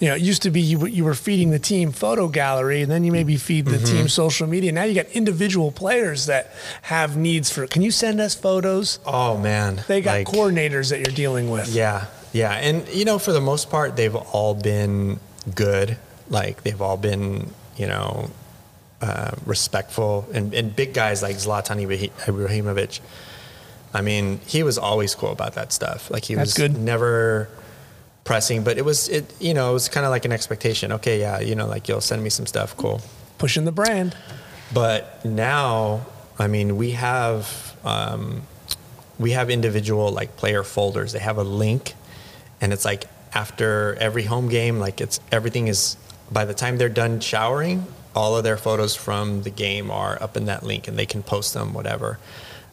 Speaker 1: you know, it used to be you, were- you were feeding the team photo gallery and then you maybe feed the
Speaker 2: Mm-hmm.
Speaker 1: team social media. Now you got individual players that have needs for, can you send us photos?
Speaker 2: Oh man,
Speaker 1: They got
Speaker 2: like-
Speaker 1: coordinators that you're dealing with.
Speaker 2: Yeah, yeah, and you know, for the most part, they've all been good. Like they've all been, you know, uh, respectful, and, and big guys like Zlatan Ibrahimovic. I mean, he was always cool about that stuff. Like he
Speaker 1: That's
Speaker 2: was
Speaker 1: good.
Speaker 2: never pressing, but it was it. You know, it was kind of like an expectation. Okay, yeah, you know, like you'll send me some stuff, cool.
Speaker 1: Pushing the brand.
Speaker 2: But now, I mean, we have um, we have individual like player folders. They have a link, and it's like after every home game, like it's everything is. By the time they're done showering, all of their photos from the game are up in that link, and they can post them, whatever.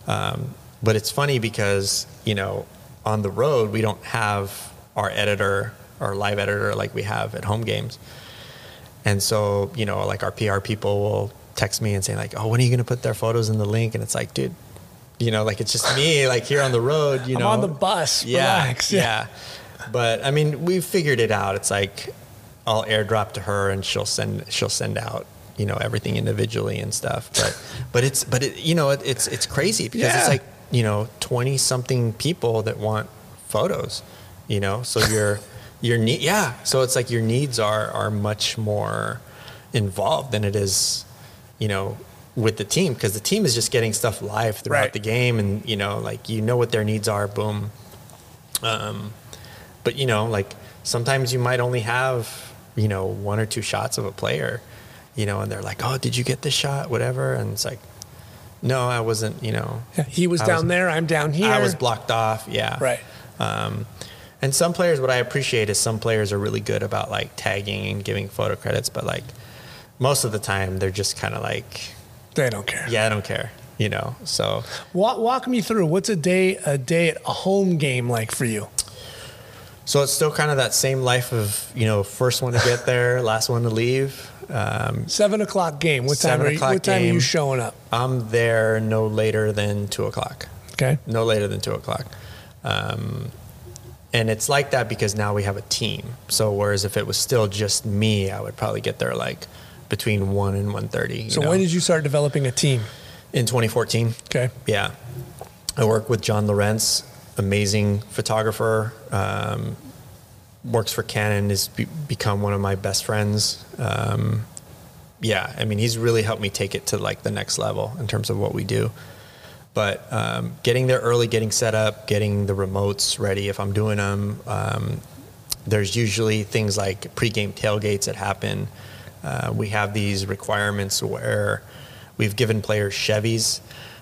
Speaker 2: Um, but it's funny because you know, on the road, we don't have our editor, our live editor, like we have at home games. And so, you know, like our PR people will text me and say like, "Oh, when are you going to put their photos in the link?" And it's like, dude, you know, like it's just me, like here on the road. You
Speaker 1: I'm
Speaker 2: know,
Speaker 1: on the bus.
Speaker 2: Yeah,
Speaker 1: Relax. <laughs>
Speaker 2: yeah. But I mean, we've figured it out. It's like I'll airdrop to her, and she'll send she'll send out you know everything individually and stuff. But <laughs> but it's but it you know it, it's it's crazy because
Speaker 1: Yeah.
Speaker 2: it's like you know twenty something people that want photos. You know, so <laughs> your your need yeah. So it's like your needs are are much more involved than it is, you know, with the team because the team is just getting stuff live throughout
Speaker 1: Right.
Speaker 2: the game, and you know, like you know what their needs are. Boom. Um, but you know, like sometimes you might only have you know one or two shots of a player, you know, and they're like, "Oh, did you get this shot?" Whatever, and it's like, "No, I wasn't." You know,
Speaker 1: Yeah, he was
Speaker 2: I
Speaker 1: down
Speaker 2: was-
Speaker 1: there. I'm down here.
Speaker 2: I was blocked off. Yeah.
Speaker 1: Right.
Speaker 2: Um, and some players, what I appreciate is some players are really good about like tagging and giving photo credits, but like most of the time they're just kind of like,
Speaker 1: They don't care.
Speaker 2: yeah, I don't care, you know. So
Speaker 1: Walk, walk me through. What's a day a day at a home game like for you?
Speaker 2: So it's still kind of that same life of you know first one to get <laughs> there, last one to leave. Um,
Speaker 1: Seven o'clock game. What time are you, what time are you showing up?
Speaker 2: I'm there no later than two o'clock.
Speaker 1: Okay.
Speaker 2: No later than two o'clock. Um, and it's like that because now we have a team. So whereas if it was still just me, I would probably get there like between one and one thirty.
Speaker 1: So when did you start developing a team?
Speaker 2: in 2014?
Speaker 1: Okay.
Speaker 2: Yeah. I work with John Lorenz, amazing photographer. Um, works for Canon, has be- become one of my best friends. Um, yeah, I mean, he's really helped me take it to like the next level in terms of what we do. But um, getting there early, getting set up, getting the remotes ready if I'm doing them. Um, there's usually things like pregame tailgates that happen. Uh, we have these requirements where we've given players Chevys.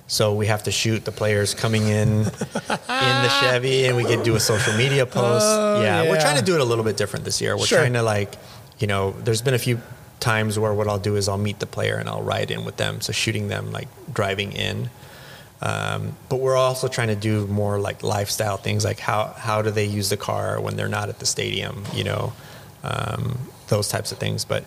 Speaker 2: So we have to shoot the players coming in in the Chevy, and we get do a social media post.
Speaker 1: Oh,
Speaker 2: yeah, we're trying to do it a little bit different this year. We're
Speaker 1: Sure.
Speaker 2: trying to like, you know, there's been a few times where what I'll do is I'll meet the player and I'll ride in with them. So shooting them like driving in. Um, but we're also trying to do more like lifestyle things, like how how do they use the car when they're not at the stadium, you know, um, those types of things. But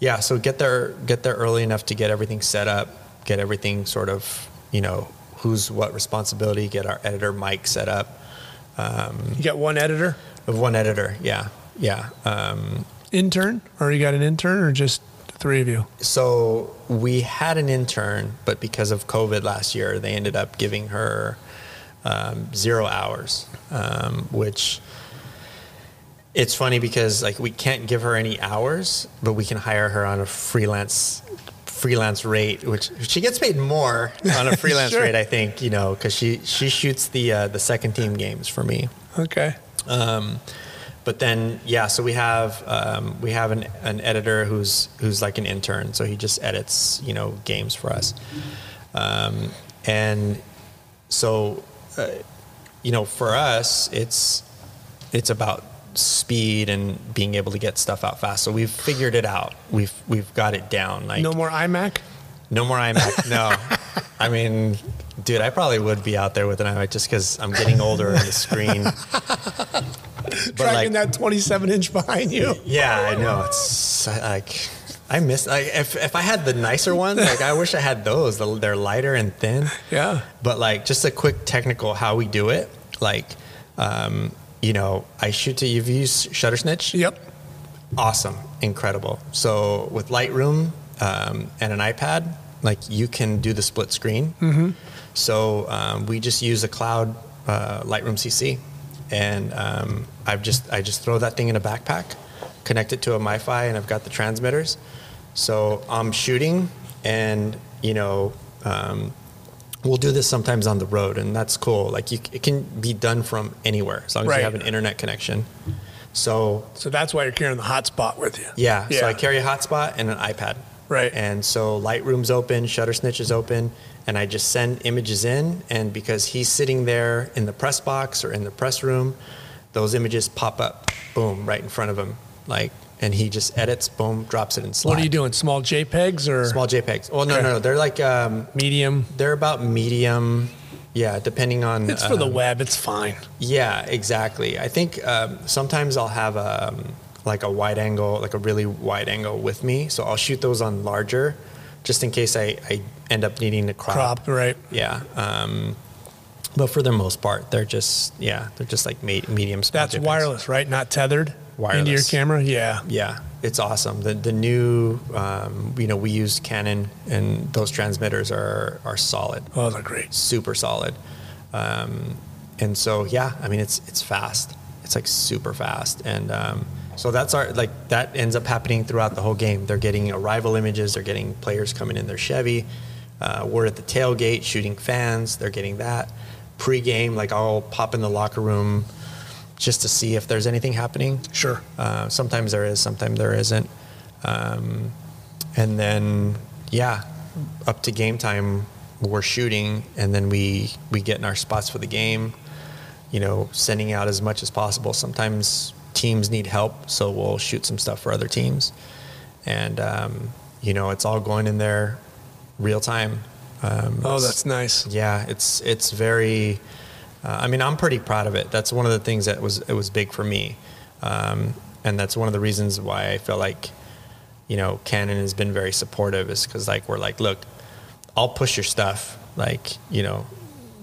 Speaker 2: yeah, so get there get there early enough to get everything set up, get everything sort of, you know, who's what responsibility, get our editor Mike set up.
Speaker 1: You got one editor,
Speaker 2: Of one editor, yeah, yeah. Um,
Speaker 1: intern, or you got an intern, or just three of you?
Speaker 2: so we had an intern, but because of COVID last year, they ended up giving her um, zero hours, um, which it's funny because like we can't give her any hours, but we can hire her on a freelance freelance rate, which she gets paid more <laughs> on a freelance
Speaker 1: Sure.
Speaker 2: rate, I think, you know, because she she shoots the uh, the second team games for me.
Speaker 1: Okay.
Speaker 2: Um, but then, yeah, so we have um, we have an, an editor who's who's like an intern, so he just edits, you know, games for us. Um, and so, uh, you know, for us, it's it's about speed and being able to get stuff out fast. So we've figured it out. We've we've got it down. Like
Speaker 1: No more iMac.
Speaker 2: no more iMac. No, I mean, dude, I probably would be out there with an iMac just because I'm getting older and the screen. <laughs>
Speaker 1: Dragging that 27 inch behind you.
Speaker 2: Yeah, I know. It's like I miss. Like, if if I had the nicer ones, like I wish I had those. They're lighter and thin.
Speaker 1: Yeah.
Speaker 2: But like, just a quick technical how we do it. Like, um, you know, I shoot to. You've used Shutter Snitch.
Speaker 1: Yep.
Speaker 2: Awesome, incredible. So with Lightroom um, and an iPad, like you can do the split screen. Mm-hmm. So um, we just use a cloud uh, Lightroom CC, and um, I've just I just throw that thing in a backpack, connect it to a MiFi, and I've got the transmitters. So I'm shooting, and you know. Um, We'll do this sometimes on the road, and that's cool. Like you, it can be done from anywhere as long as
Speaker 1: Right.
Speaker 2: you have an internet connection. So
Speaker 1: So that's why you're carrying the hotspot with you.
Speaker 2: yeah,
Speaker 1: Yeah.
Speaker 2: So I carry a hotspot and an iPad.
Speaker 1: Right.
Speaker 2: And so Lightroom's open, Shutter Snitch is open, and I just send images in. And because he's sitting there in the press box or in the press room, those images pop up, boom, right in front of him. Like, and he just edits, boom, drops it in Slack.
Speaker 1: What are you doing? Small JPEGs or
Speaker 2: Small JPEGs. Well, no,
Speaker 1: Okay.
Speaker 2: no, no. They're like, um,
Speaker 1: medium?
Speaker 2: they're about medium. Yeah, depending on.
Speaker 1: It's for the
Speaker 2: um,
Speaker 1: web. It's fine.
Speaker 2: yeah, exactly. I think um, sometimes I'll have a um, like a wide angle, like a really wide angle with me, so I'll shoot those on larger, just in case I, I end up needing to crop.
Speaker 1: Crop, right?
Speaker 2: Yeah. Um, but for the most part, they're just yeah, they're just like medium.
Speaker 1: That's
Speaker 2: JPEGs.
Speaker 1: wireless, right? Not tethered into your camera. Yeah.
Speaker 2: Yeah, it's awesome. The the new um, you know we use Canon, and those transmitters are are solid
Speaker 1: Oh, they're great.
Speaker 2: super solid. Um, and so yeah, I mean it's it's fast. It's like super fast, and um, so that's our like that ends up happening throughout the whole game. They're getting arrival images. They're getting players coming in their Chevy. Uh, we're at the tailgate shooting fans. They're getting that pre-game. Like I'll pop in the locker room just to see if there's anything happening.
Speaker 1: Sure.
Speaker 2: Uh, sometimes there is, sometimes there isn't. Um, and then, yeah, up to game time, we're shooting, and then we we get in our spots for the game. You know, sending out as much as possible. Sometimes teams need help, so we'll shoot some stuff for other teams, and um, you know, it's all going in there real time. Um,
Speaker 1: Oh, that's nice.
Speaker 2: yeah, it's it's very. Uh, I mean, I'm pretty proud of it. That's one of the things that was it was big for me, um, and that's one of the reasons why I feel like, you know, Canon has been very supportive. Is because like we're like, look, I'll push your stuff. Like you know,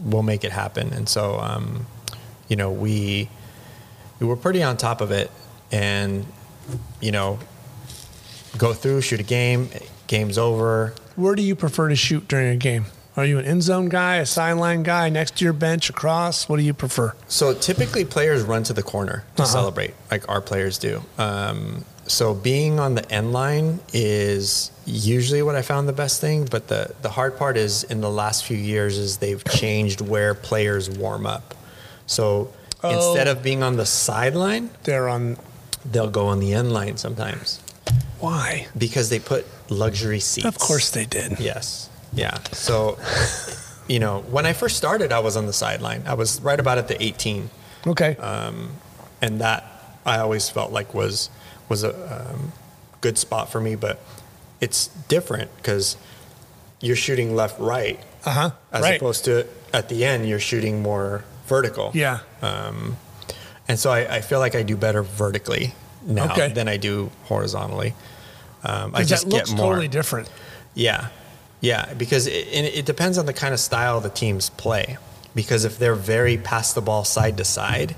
Speaker 2: we'll make it happen. And so, um, you know, we we were pretty on top of it, and you know, go through, shoot a game, game's over.
Speaker 1: Where do you prefer to shoot during a game? Are you an end zone guy, a sideline guy, next to your bench, across? What do you prefer?
Speaker 2: So typically, players run to the corner to
Speaker 1: Uh-huh.
Speaker 2: celebrate, like our players do. Um, so being on the end line is usually what I found the best thing. But the the hard part is in the last few years is they've changed where players warm up. So
Speaker 1: Oh.
Speaker 2: instead of being on the sideline,
Speaker 1: They're on.
Speaker 2: they'll go on the end line sometimes
Speaker 1: Why?
Speaker 2: because they put luxury seats.
Speaker 1: Of course they did.
Speaker 2: Yes. Yeah. So, you know, when I first started, I was on the sideline. I was right about at the 18.
Speaker 1: Okay.
Speaker 2: and that I always felt like was was a um, good spot for me. But it's different because you're shooting left right
Speaker 1: Uh huh.
Speaker 2: as
Speaker 1: Right.
Speaker 2: opposed to at the end you're shooting more vertical.
Speaker 1: Yeah.
Speaker 2: and so I, I feel like I do better vertically now
Speaker 1: Okay.
Speaker 2: than I do horizontally. Um, I just
Speaker 1: that looks
Speaker 2: get more.
Speaker 1: totally different.
Speaker 2: Yeah, yeah, because it, it depends on the kind of style the teams play. Because if they're very pass the ball side to side,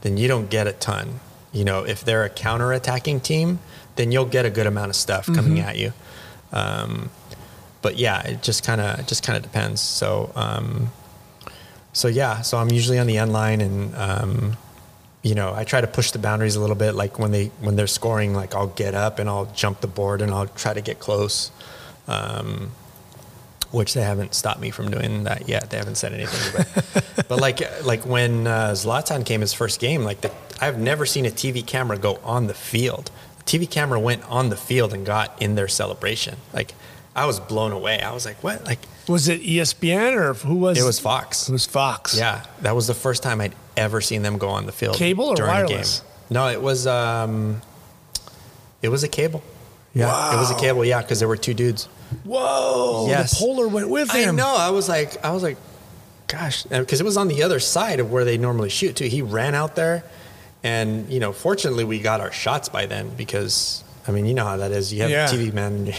Speaker 2: then you don't get a ton. You know, if they're a counter-attacking team, then you'll get a good amount of stuff coming at you. Um, but yeah, it just kind of just kind of depends. So um, so yeah, so I'm usually on the end line, and um, you know, I try to push the boundaries a little bit. Like when they when they're scoring, like I'll get up and I'll jump the board and I'll try to get close. Um, which they haven't stopped me from doing that yet. They haven't said anything, but, <laughs> but like like when uh, Zlatan came his first game, like the, I've never seen a TV camera go on the field. The TV camera went on the field and got in their celebration. Like I was blown away. I was like, what? Like
Speaker 1: Was it ESPN or who was
Speaker 2: it was Fox.
Speaker 1: It was Fox.
Speaker 2: Yeah, that was the first time I'd ever seen them go on the field.
Speaker 1: Cable or
Speaker 2: during a
Speaker 1: wireless?
Speaker 2: game. No, it was um, it was a cable. Yeah, it was a cable. Yeah, because there were two dudes.
Speaker 1: Whoa.
Speaker 2: Yes.
Speaker 1: The polar went with him.
Speaker 2: I know. I was like, I was like, gosh, because it was on the other side of where they normally shoot too. He ran out there, and you know, fortunately, we got our shots by then because I mean, you know how that is. You have
Speaker 1: Yeah.
Speaker 2: a TV man.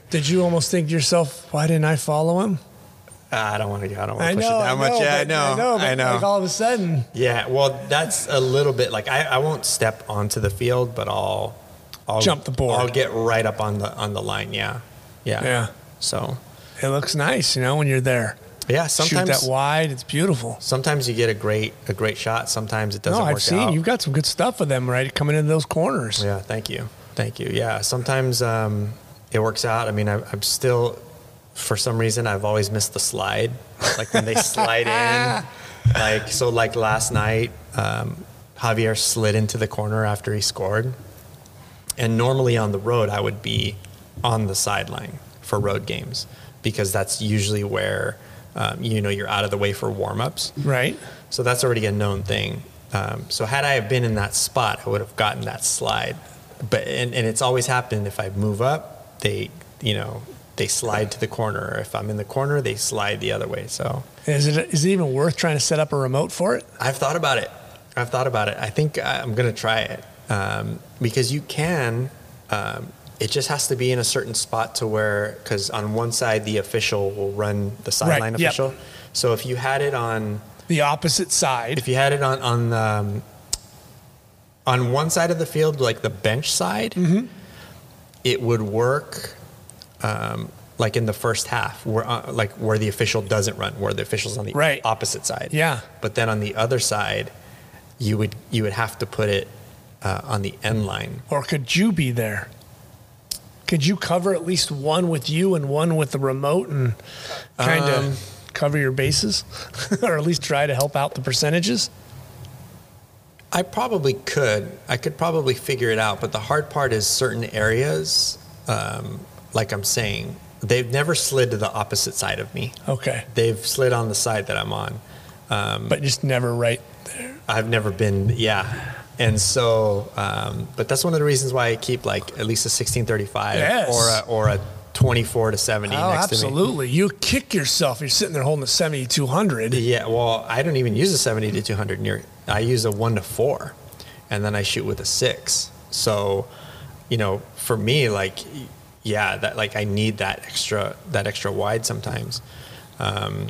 Speaker 2: <laughs>
Speaker 1: Did you almost think to yourself, why didn't I follow him?
Speaker 2: I don't want to. I don't want to push
Speaker 1: know.
Speaker 2: it that much. yeah, I know.
Speaker 1: I know.
Speaker 2: I know.
Speaker 1: Like all of a sudden,
Speaker 2: Yeah, well, that's a little bit like I, I won't step onto the field, but I'll, I'll
Speaker 1: Jump the board.
Speaker 2: I'll get right up on the on the line. Yeah, yeah,
Speaker 1: Yeah.
Speaker 2: So
Speaker 1: it looks nice, you know, when you're there.
Speaker 2: yeah, sometimes Shoot
Speaker 1: that wide. It's beautiful.
Speaker 2: sometimes you get a great a great shot. Sometimes it doesn't
Speaker 1: no, I've seen
Speaker 2: out.
Speaker 1: you've got some good stuff with them, right? Coming into those corners.
Speaker 2: Yeah, thank you, thank you. Yeah, sometimes um, it works out. I mean, I, I'm still, for some reason, I've always missed the slide, like when they slide in. <laughs> Like so, like last night, um, Javier slid into the corner after he scored, and normally on the road, I would be on the sideline for road games because that's usually where um, you know you're out of the way for warm-ups.
Speaker 1: Right.
Speaker 2: So that's already a known thing. Um, so had I have been in that spot, I would have gotten that slide. But and, and it's always happened if I move up, they you know they slide to the corner. Or if I'm in the corner, they slide the other way. So
Speaker 1: Is it is it even worth trying to set up a remote for it?
Speaker 2: I've thought about it. I've thought about it. I think I'm going to try it um, because you can. Um, it just has to be in a certain spot to where, because on one side the official will run the sideline
Speaker 1: yep.
Speaker 2: official. So if you had it on
Speaker 1: The opposite side.
Speaker 2: if you had it on on um, on one side of the field, like the bench side,
Speaker 1: Mm-hmm.
Speaker 2: it would work um, like in the first half, where uh, like where the official doesn't run, where the official's on the
Speaker 1: Right.
Speaker 2: opposite side.
Speaker 1: Yeah.
Speaker 2: But then on the other side, you would you would have to put it uh, on the end line.
Speaker 1: Or could you be there? Could you cover at least one with you and one with the remote and kind of
Speaker 2: Um,
Speaker 1: cover your bases? <laughs> or at least try to help out the percentages?
Speaker 2: I probably could. I could probably figure it out. But the hard part is certain areas, um, like I'm saying, they've never slid to the opposite side of me.
Speaker 1: Okay.
Speaker 2: They've slid on the side that I'm on. Um,
Speaker 1: But just never right there.
Speaker 2: I've never been, yeah. And so, um, but that's one of the reasons why I keep like at least a 1635
Speaker 1: Yes.
Speaker 2: or a, or a 24 to 70
Speaker 1: Oh,
Speaker 2: next to me.
Speaker 1: absolutely. You kick yourself. You're sitting there holding a 7200.
Speaker 2: Yeah, well, I don't even use a 70 to 200 near. I use a 1 to 4 and then I shoot with a 6. So, you know, for me like yeah, that like I need that extra that extra wide sometimes. Um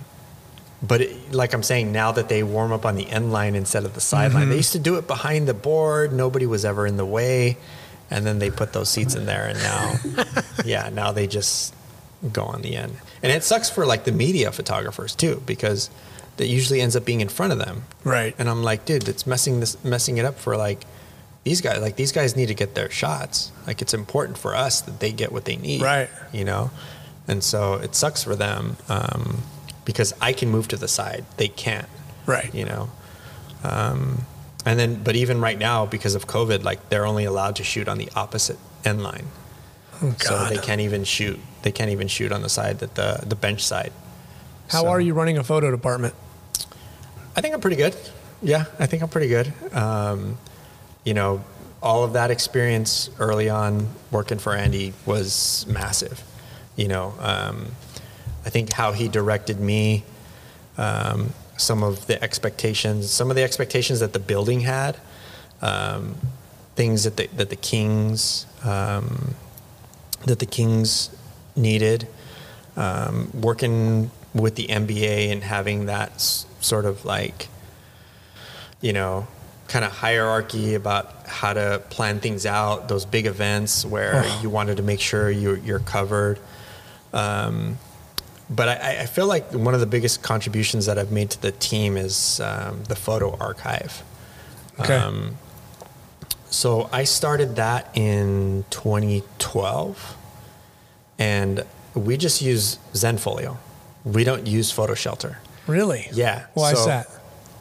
Speaker 2: but it, like I'm saying, now that they warm up on the end line instead of the sideline, they used to do it behind the board. Nobody was ever in the way, and then they put those seats in there, and now, <laughs> yeah, now they just go on the end. And it sucks for like the media photographers too, because that usually ends up being in front of them.
Speaker 1: Right.
Speaker 2: And I'm like, dude, it's messing this messing it up for like these guys. Like these guys need to get their shots. Like it's important for us that they get what they need.
Speaker 1: Right.
Speaker 2: You know, and so it sucks for them um, because I can move to the side, they can't.
Speaker 1: Right.
Speaker 2: You know. Um, and then, but even right now, because of COVID, like they're only allowed to shoot on the opposite end line,
Speaker 1: Oh,
Speaker 2: so they can't even shoot. They can't even shoot on the side that the the bench side.
Speaker 1: How
Speaker 2: So-
Speaker 1: are you running a photo department?
Speaker 2: I think I'm pretty good. Yeah, I think I'm pretty good. Um, you know, all of that experience early on working for Andy was massive. You know, um, I think how he directed me, um, some of the expectations, some of the expectations that the building had, um, things that the, that the Kings um, that the Kings needed, um, working with the NBA and having that s- sort of like, you know, kind of hierarchy about how to plan things out, those big events where
Speaker 1: Oh.
Speaker 2: you wanted to make sure you're, you're covered. Um, but I, I feel like one of the biggest contributions that I've made to the team is um, the photo archive.
Speaker 1: Okay.
Speaker 2: Um, so I started that in 2012, and we just use Zenfolio. We don't use Photo Shelter.
Speaker 1: Really?
Speaker 2: Yeah.
Speaker 1: Why is that?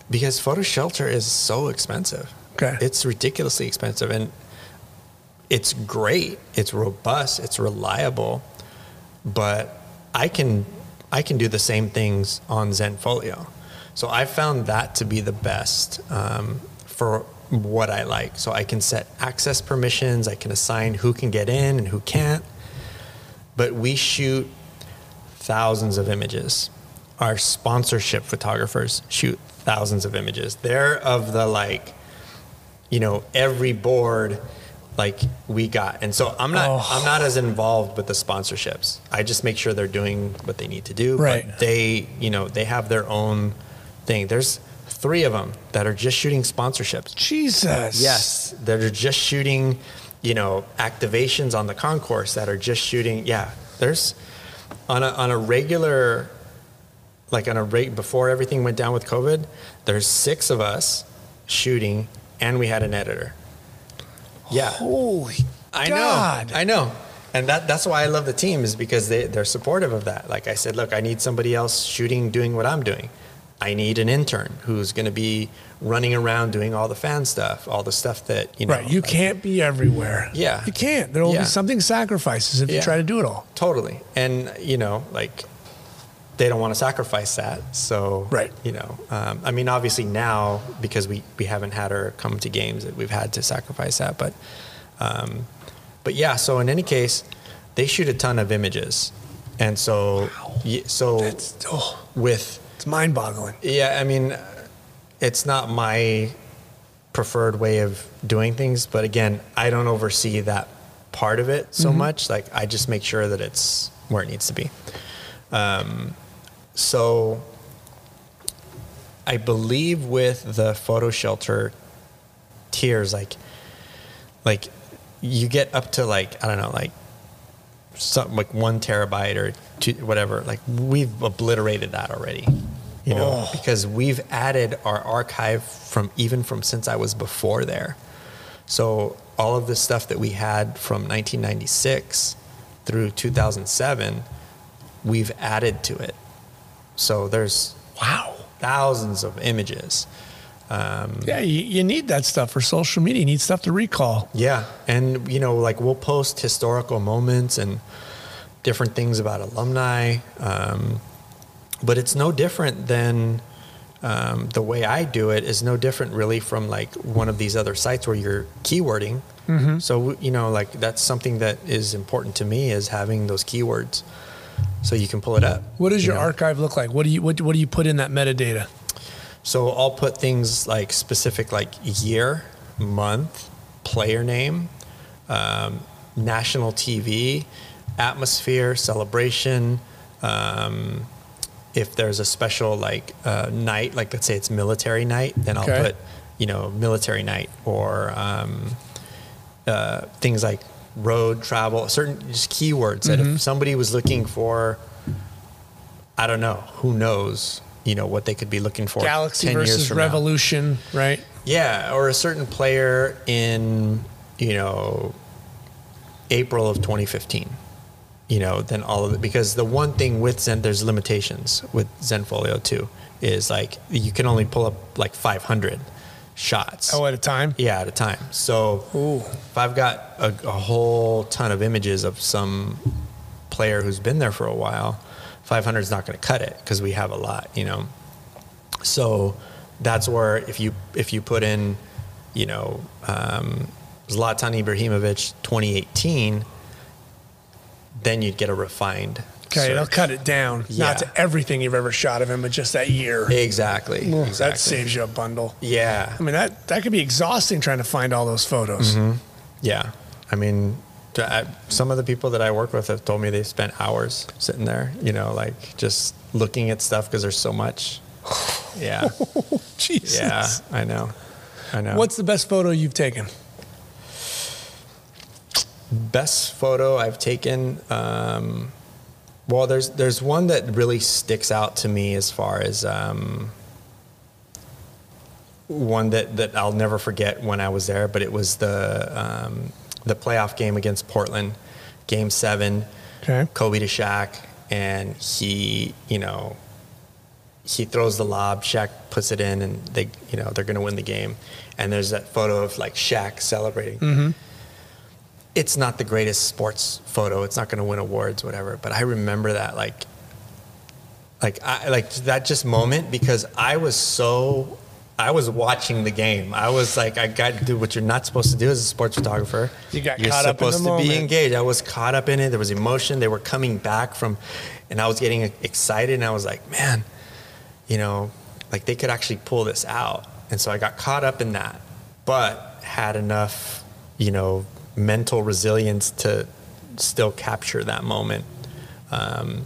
Speaker 2: Because Photo Shelter is so expensive.
Speaker 1: Okay.
Speaker 2: It's ridiculously expensive and it's great. It's robust, it's reliable, but I can I can do the same things on Zenfolio. So I found that to be the best um, for what I like. So I can set access permissions, I can assign who can get in and who can't. But we shoot thousands of images. Our sponsorship photographers shoot thousands of images. They're of the like, you know, every board like we got. And so I'm not
Speaker 1: Oh.
Speaker 2: I'm not as involved with the sponsorships. I just make sure they're doing what they need to do.
Speaker 1: Right.
Speaker 2: But they, you know, they have their own thing. There's three of them that are just shooting sponsorships.
Speaker 1: Jesus.
Speaker 2: Yes, that are just shooting, you know, activations on the concourse that are just shooting. Yeah, there's on a on a regular, like on a rate before everything went down with COVID. There's six of us shooting, and we had an editor. Yeah,
Speaker 1: Holy
Speaker 2: I
Speaker 1: God.
Speaker 2: know, I know, and that that's why I love the team is because they they're supportive of that. Like I said, look, I need somebody else shooting, doing what I'm doing. I need an intern who's going to be running around doing all the fan stuff, all the stuff that you know.
Speaker 1: Right. You
Speaker 2: like-
Speaker 1: can't be everywhere.
Speaker 2: Yeah.
Speaker 1: You can't. There will
Speaker 2: Yeah.
Speaker 1: be something sacrifices if you try to do it all.
Speaker 2: Totally. And, you know, like they don't want to sacrifice that. So,
Speaker 1: Right.
Speaker 2: you know, um, I mean, obviously now because we, we haven't had her come to games, that we've had to sacrifice that. But, um, but yeah, so in any case, they shoot a ton of images. And so, y- so
Speaker 1: It's, oh,
Speaker 2: with,
Speaker 1: it's mind boggling.
Speaker 2: yeah, I mean, it's not my preferred way of doing things, but again, I don't oversee that part of it so much. Like, I just make sure that it's where it needs to be. Um, so, I believe with the photo shelter tiers, like, like you get up to like I don't know, like something like one terabyte or two, whatever. Like we've obliterated that already, you know,
Speaker 1: Oh.
Speaker 2: because we've added our archive from even from since I was before there. So all of the stuff that we had from 1996 through 2007, we've added to it. So there's
Speaker 1: Wow.
Speaker 2: thousands of images. Um,
Speaker 1: Yeah, you, you need that stuff for social media. You need stuff to recall.
Speaker 2: Yeah, and you know, like we'll post historical moments and different things about alumni, um, but it's no different than um, the way I do it is no different really from like one of these other sites where you're keywording. So you know, like that's something that is important to me is having those keywords, so you can pull it up.
Speaker 1: What does
Speaker 2: you
Speaker 1: your
Speaker 2: know?
Speaker 1: archive look like? What do you what, what do you put in that metadata?
Speaker 2: So I'll put things like specific, like year, month, player name, um, national TV, atmosphere, celebration. Um, if there's a special like uh, night, like let's say it's military night, then I'll
Speaker 1: Okay.
Speaker 2: put you know military night or um, uh, things like road travel, certain just keywords that
Speaker 1: Mm-hmm.
Speaker 2: if somebody was looking for, I don't know, who knows, you know, what they could be looking for.
Speaker 1: Galaxy
Speaker 2: 10 years
Speaker 1: versus
Speaker 2: from now.
Speaker 1: Revolution, right?
Speaker 2: Yeah, or a certain player in, you know, April of 2015. You know, then all of it because the one thing with Zen there's limitations with Zenfolio too is like you can only pull up like 500 shots.
Speaker 1: Oh, at a time.
Speaker 2: Yeah, at a time. So
Speaker 1: Ooh.
Speaker 2: if I've got a, a whole ton of images of some player who's been there for a while, 500 is not going to cut it because we have a lot, you know. So that's where if you if you put in, you know, um, Zlatan Ibrahimovic 2018, then you'd get a refined.
Speaker 1: Okay, they'll cut it down,
Speaker 2: Yeah.
Speaker 1: not to everything you've ever shot of him, but just that year.
Speaker 2: Exactly. exactly.
Speaker 1: That saves you a bundle.
Speaker 2: Yeah.
Speaker 1: I mean, that that could be exhausting trying to find all those photos.
Speaker 2: Mm-hmm. Yeah, I mean, I- some of the people that I work with have told me they spent hours sitting there, you know, like just looking at stuff because there's so much. <laughs> Yeah,
Speaker 1: Jesus.
Speaker 2: yeah, I know, I know.
Speaker 1: What's the best photo you've taken?
Speaker 2: best photo I've taken? Um, well, there's there's one that really sticks out to me as far as um, one that, that I'll never forget when I was there. But it was the um, the playoff game against Portland, Game Seven.
Speaker 1: Okay.
Speaker 2: Kobe to Shaq, and he, you know, he throws the lob. Shaq puts it in, and they, you know, they're going to win the game. And there's that photo of like Shaq celebrating. It's not the greatest sports photo. It's not going to win awards, whatever. But I remember that like, like I like that just moment because I was so. I was watching the game. I was like, I got to do what you're not supposed to do as a sports photographer.
Speaker 1: You got
Speaker 2: you're
Speaker 1: caught up in the
Speaker 2: supposed to be engaged. I was caught up in it. There was emotion. They were coming back from, and I was getting excited. And I was like, man, you know, like they could actually pull this out. And so I got caught up in that, but had enough, you know, mental resilience to still capture that moment. Um,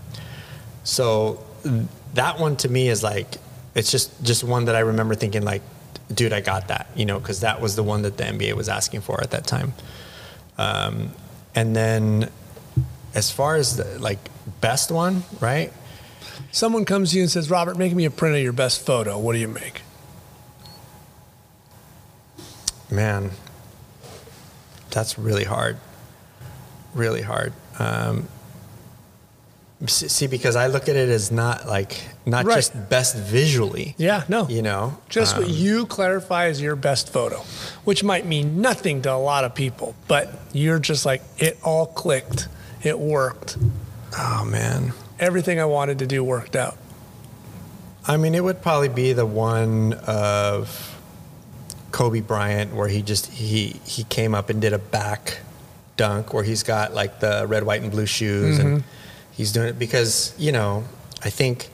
Speaker 2: so that one to me is like, it's just just one that I remember thinking like, dude, I got that, you know, because that was the one that the NBA was asking for at that time. Um, and then, as far as the like best one, right?
Speaker 1: Someone comes to you and says, Robert, make me a print of your best photo. What do you make?
Speaker 2: Man, that's really hard. Really hard. Um, see, because I look at it as not like not
Speaker 1: Right.
Speaker 2: just best visually.
Speaker 1: Yeah, no.
Speaker 2: You know,
Speaker 1: Just what
Speaker 2: Um,
Speaker 1: you clarify as your best photo, which might mean nothing to a lot of people, but you're just like, it all clicked. It worked.
Speaker 2: Oh man.
Speaker 1: Everything I wanted to do worked out.
Speaker 2: I mean, it would probably be the one of Kobe Bryant where he just he he came up and did a back dunk where he's got like the red, white, and blue shoes, and mm-hmm. he's doing it because you know I think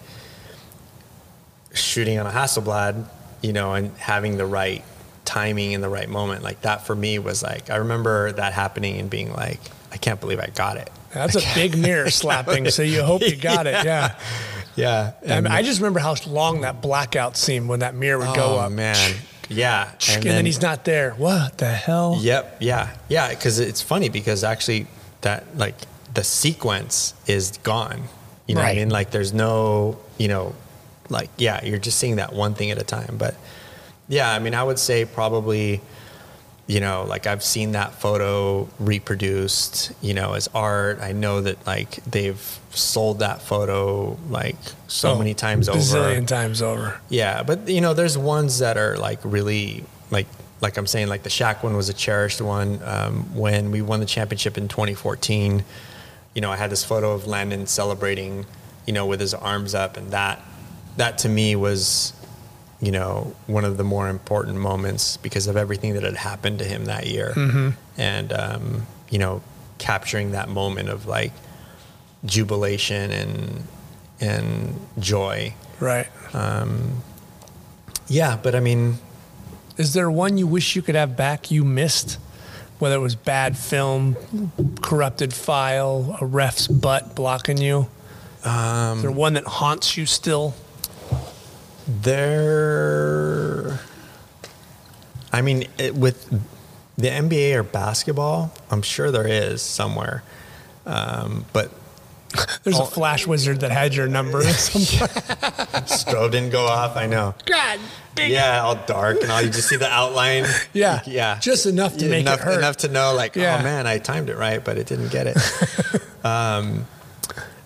Speaker 2: shooting on a Hasselblad, you know, and having the right timing in the right moment like that for me was like I remember that happening and being like I can't believe I got it.
Speaker 1: That's a <laughs> big mirror <laughs> slapping, so you hope you got it. Yeah. <laughs>
Speaker 2: Yeah,
Speaker 1: I, mean, I just remember how long that blackout seemed when that mirror would go
Speaker 2: oh
Speaker 1: up.
Speaker 2: man, yeah,
Speaker 1: And, then, he's not there. What the hell?
Speaker 2: Yep. Yeah. Yeah. Because it's funny because actually that like the sequence is gone. You know what I mean? Like there's no, you know, like yeah, you're just seeing that one thing at a time. But yeah, I mean, I would say probably, you know, like I've seen that photo reproduced, you know, as art. I know that like they've sold that photo like so
Speaker 1: Oh,
Speaker 2: many times over.
Speaker 1: Bazillion times over.
Speaker 2: Yeah, but you know, there's ones that are like really like like I'm saying, like the Shaq one was a cherished one. Um, when we won the championship in 2014, you know, I had this photo of Landon celebrating, you know, with his arms up, and that that to me was, you know, one of the more important moments because of everything that had happened to him that year, and um, you know, capturing that moment of like jubilation and and joy.
Speaker 1: Right.
Speaker 2: Um, Yeah, but I mean,
Speaker 1: Is there one you wish you could have back you missed? Whether it was bad film, corrupted file, a ref's butt blocking you?
Speaker 2: Um,
Speaker 1: Is there one that haunts you still?
Speaker 2: There, I mean, it, with the NBA or basketball, I'm sure there is somewhere. Um, but <laughs>
Speaker 1: There's
Speaker 2: Oh.
Speaker 1: a flash wizard that had your number. <laughs> <laughs>
Speaker 2: strobe didn't go off. I know.
Speaker 1: God, dang it.
Speaker 2: Yeah, all dark and all. You just see the outline.
Speaker 1: Yeah,
Speaker 2: yeah,
Speaker 1: just enough to make it
Speaker 2: enough,
Speaker 1: hurt.
Speaker 2: Enough to know, like,
Speaker 1: Yeah.
Speaker 2: oh man, I timed it right, but it didn't get it. um,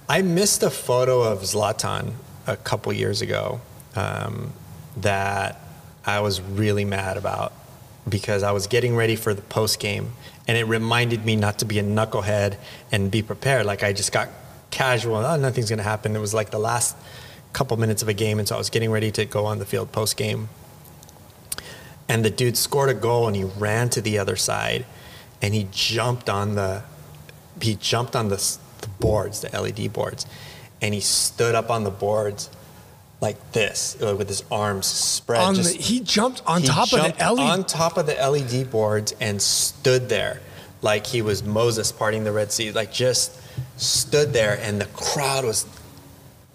Speaker 2: I missed a photo of Zlatan a couple years ago um, that I was really mad about because I was getting ready for the post game, and it reminded me not to be a knucklehead and be prepared. Like I just got casual. Oh, nothing's gonna happen. It was like the last couple minutes of a game, and so I was getting ready to go on the field post game and the dude scored a goal and he ran to the other side and he jumped on the he jumped on the, the boards the led boards and he stood up on the boards like this with his arms spread
Speaker 1: on the, he jumped on
Speaker 2: he
Speaker 1: top of the LED.
Speaker 2: on top of the led boards and stood there like he was moses parting the red sea like just stood there and the crowd was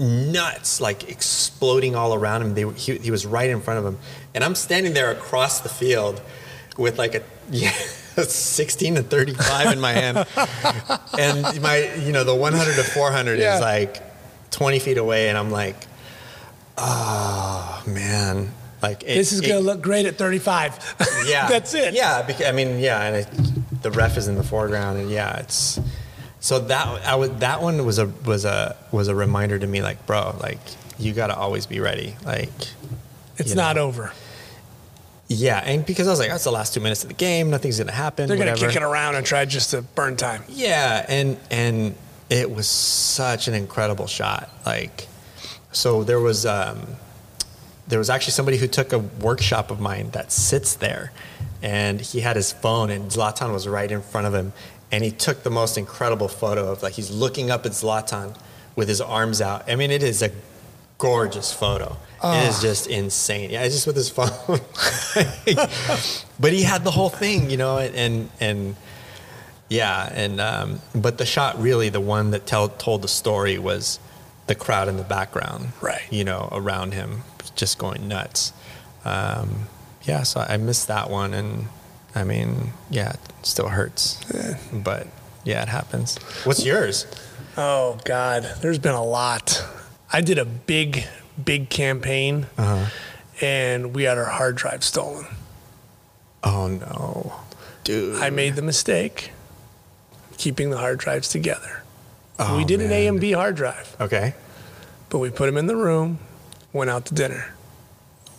Speaker 2: nuts, like exploding all around him. They, he, he was right in front of him, and I'm standing there across the field with like a <laughs> yeah, 16 to 35 in my hand, <laughs> and my you know the 100 to 400
Speaker 1: Yeah.
Speaker 2: is like 20 feet away, and I'm like, oh man, like it-
Speaker 1: this is going to look great at 35.
Speaker 2: yeah, <laughs>
Speaker 1: That's it.
Speaker 2: Yeah, because I mean, yeah, and it, the ref is in the foreground, and yeah, it's so that I was that one was a was a was a reminder to me like bro like you got to always be ready like
Speaker 1: It's not
Speaker 2: know.
Speaker 1: over.
Speaker 2: yeah and because I was like that's the last two minutes of the game nothing's gonna happen
Speaker 1: They're going to kick it around and try just to burn time.
Speaker 2: Yeah, and and it was such an incredible shot. Like, so there was um, there was actually somebody who took a workshop of mine that sits there, and he had his phone, and Zlatan was right in front of him, and he took the most incredible photo of like he's looking up at Zlatan with his arms out. I mean, it is a gorgeous photo. It is just insane. Yeah, it's just with his phone. <laughs> but he had the whole thing, you know, and and yeah, and um, but the shot really, the one that tell, told the story was the crowd in the background,
Speaker 1: Right.
Speaker 2: You know, around him, just going nuts. Um, yeah, so I missed that one, and I mean, yeah, it still hurts, but yeah, it happens. What's yours?
Speaker 1: Oh God, there's been a lot. I did a big, big campaign,
Speaker 2: Uh-huh.
Speaker 1: and we had our hard drive stolen.
Speaker 2: Oh no, dude!
Speaker 1: I made the mistake keeping the hard drives together.
Speaker 2: Oh,
Speaker 1: we did an
Speaker 2: man.
Speaker 1: A and B hard drive,
Speaker 2: Okay.
Speaker 1: but we put them in the room, went out to dinner.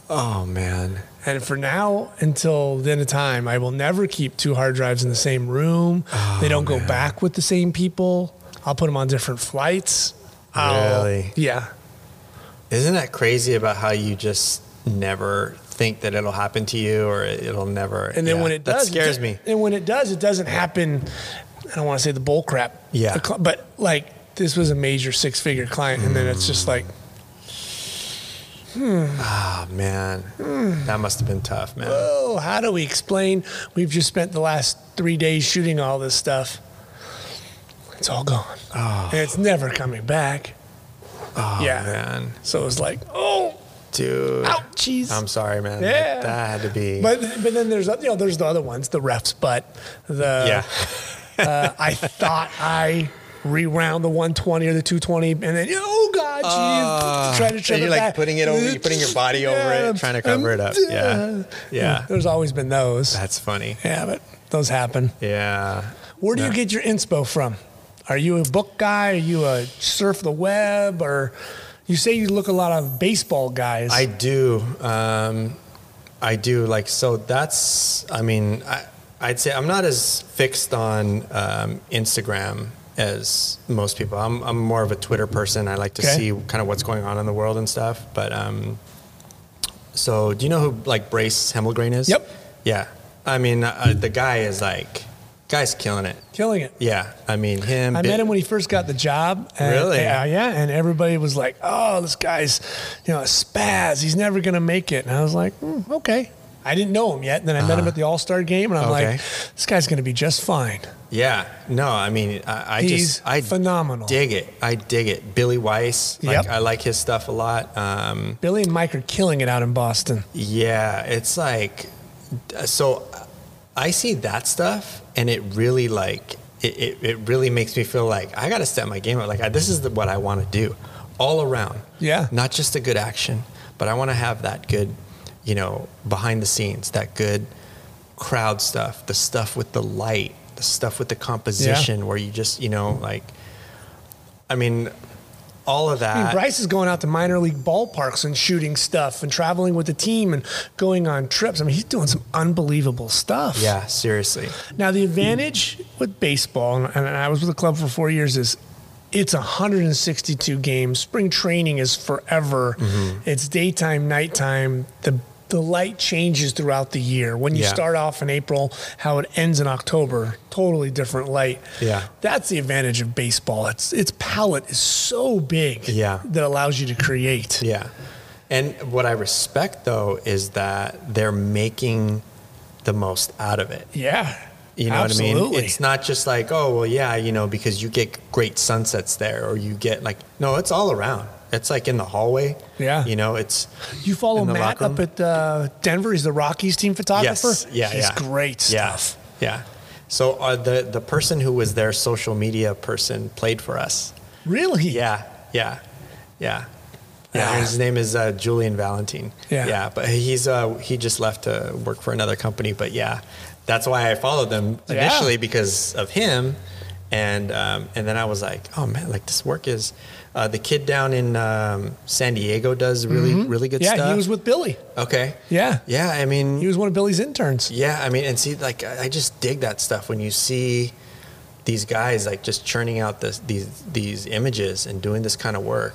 Speaker 2: Oh man.
Speaker 1: And for now, until the end of time, I will never keep two hard drives in the same room. they oh, don't go back with the same people. I'll put them on different flights. I'll-
Speaker 2: Really?
Speaker 1: yeah.
Speaker 2: Isn't that crazy about how you just never think that it'll happen to you or it'll never?
Speaker 1: And then
Speaker 2: yeah,
Speaker 1: when it does that
Speaker 2: scares
Speaker 1: it,
Speaker 2: me.
Speaker 1: And when it does, it doesn't happen. I don't want to say the bull crap.
Speaker 2: Yeah.
Speaker 1: but like this was a major six figure client, and then it's just like,
Speaker 2: Oh man,
Speaker 1: Hmm.
Speaker 2: that must have been tough, man.
Speaker 1: oh, how do we explain? We've just spent the last three days shooting all this stuff. It's all gone, ah. and it's never coming back.
Speaker 2: Oh
Speaker 1: yeah.
Speaker 2: man,
Speaker 1: So it was like, oh,
Speaker 2: dude.
Speaker 1: ouchies.
Speaker 2: I'm sorry, man.
Speaker 1: Yeah.
Speaker 2: That, that had to be.
Speaker 1: But but then there's you know there's the other ones, the refs. But the
Speaker 2: yeah.
Speaker 1: Uh, I thought I rewound the 120 or the 220, and then oh god, geez, try to
Speaker 2: you're like
Speaker 1: back.
Speaker 2: putting it over, you're putting your body over it, trying to cover it up. Yeah. Yeah.
Speaker 1: There's always been those.
Speaker 2: That's funny.
Speaker 1: Yeah, but those happen.
Speaker 2: Yeah.
Speaker 1: Where do you get your inspo from? Are you a book guy? Are you a surf the web? Or you say you look a lot of baseball guys?
Speaker 2: I do. Um, I do. Like, so that's, I mean, I, I'd say I'm not as fixed on um, Instagram as most people. I'm, I'm more of a Twitter person. I like to
Speaker 1: Okay.
Speaker 2: see kind of what's going on in the world and stuff. But, um, so do you know who like Brace Hemmelgarn is?
Speaker 1: Yep.
Speaker 2: Yeah. I mean, uh, the guy is like, guy's killing it.
Speaker 1: Killing it.
Speaker 2: Yeah. I mean, him.
Speaker 1: I
Speaker 2: Bi-
Speaker 1: met him when he first got the job. and-
Speaker 2: Really?
Speaker 1: Yeah, yeah. And everybody was like, "Oh, this guy's, you know, a spaz. He's never gonna make it." And I was like, "Hmm, "Okay." I didn't know him yet. And Then I met him at the All Star game, and I'm
Speaker 2: Uh-huh. Okay.
Speaker 1: like, "This guy's gonna be just fine."
Speaker 2: Yeah, no, I mean, I, I
Speaker 1: He's
Speaker 2: just I
Speaker 1: phenomenal.
Speaker 2: Dig it, I dig it. Billy Weiss, like
Speaker 1: Yep.
Speaker 2: I like his stuff a lot. Um,
Speaker 1: Billy and Mike are killing it out in Boston.
Speaker 2: yeah, it's like so. I see that stuff, and it really like it. It, it really makes me feel like I got to step my game up. Like I, this is the, what I want to do, all around.
Speaker 1: Yeah.
Speaker 2: not just a good action, but I want to have that good, you know, behind the scenes, that good crowd stuff, the stuff with the light, the stuff with the composition, where you just, you know, like, I mean, all of that.
Speaker 1: I mean, Bryce is going out to minor league ballparks and shooting stuff and traveling with the team and going on trips. I mean, he's doing some unbelievable stuff.
Speaker 2: yeah, seriously.
Speaker 1: Now, the advantage with baseball, and and I was with the club for four years, is it's 162 games. Spring training is forever.
Speaker 2: Mm-hmm.
Speaker 1: It's daytime, nighttime. The the light changes throughout the year. When you
Speaker 2: Yeah.
Speaker 1: start off in April, how it ends in October, totally different light.
Speaker 2: Yeah.
Speaker 1: That's the advantage of baseball. It's its palette is so big
Speaker 2: Yeah.
Speaker 1: that allows you to create.
Speaker 2: Yeah. And what I respect though is that they're making the most out of it.
Speaker 1: Yeah.
Speaker 2: You know what I
Speaker 1: Absolutely.
Speaker 2: mean? It's not just like, oh, well, yeah, you know, because you get great sunsets there or you get like, no, it's all around. It's like in the hallway.
Speaker 1: Yeah.
Speaker 2: You know, it's,
Speaker 1: You follow Matt up at uh, Denver. He's the Rockies team photographer.
Speaker 2: yes. Yeah.
Speaker 1: He's
Speaker 2: yeah.
Speaker 1: great
Speaker 2: Yeah.
Speaker 1: stuff.
Speaker 2: Yeah. So uh, the, the person who was their social media person played for us.
Speaker 1: Really?
Speaker 2: Yeah, yeah, yeah. Yeah,
Speaker 1: Ah.
Speaker 2: his name is uh, Julian Valentine.
Speaker 1: Yeah.
Speaker 2: yeah, but he's uh, he just left to work for another company. But yeah, that's why I followed them
Speaker 1: Yeah.
Speaker 2: initially because of him, and um, and then I was like, oh man, like this work is. Uh, the kid down in um, San Diego does really really good
Speaker 1: Mm-hmm. yeah,
Speaker 2: stuff.
Speaker 1: he was with Billy.
Speaker 2: okay.
Speaker 1: Yeah.
Speaker 2: Yeah, I mean,
Speaker 1: He was one of Billy's interns.
Speaker 2: yeah, I mean, and see, like, I just dig that stuff when you see these guys like just churning out this these these images and doing this kind of work.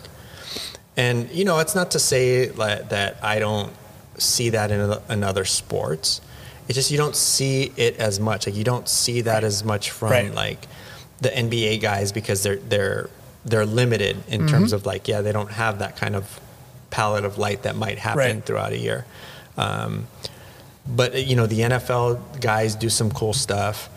Speaker 2: And you know, it's not to say like, that I don't see that in, in other sports. It's just you don't see it as much. Like you don't see that as much from
Speaker 1: Right.
Speaker 2: like the NBA guys because they're they're they're limited in terms of like yeah they don't have that kind of palette of light that might happen
Speaker 1: Right.
Speaker 2: throughout a year. Um, but you know the NFL guys do some cool stuff.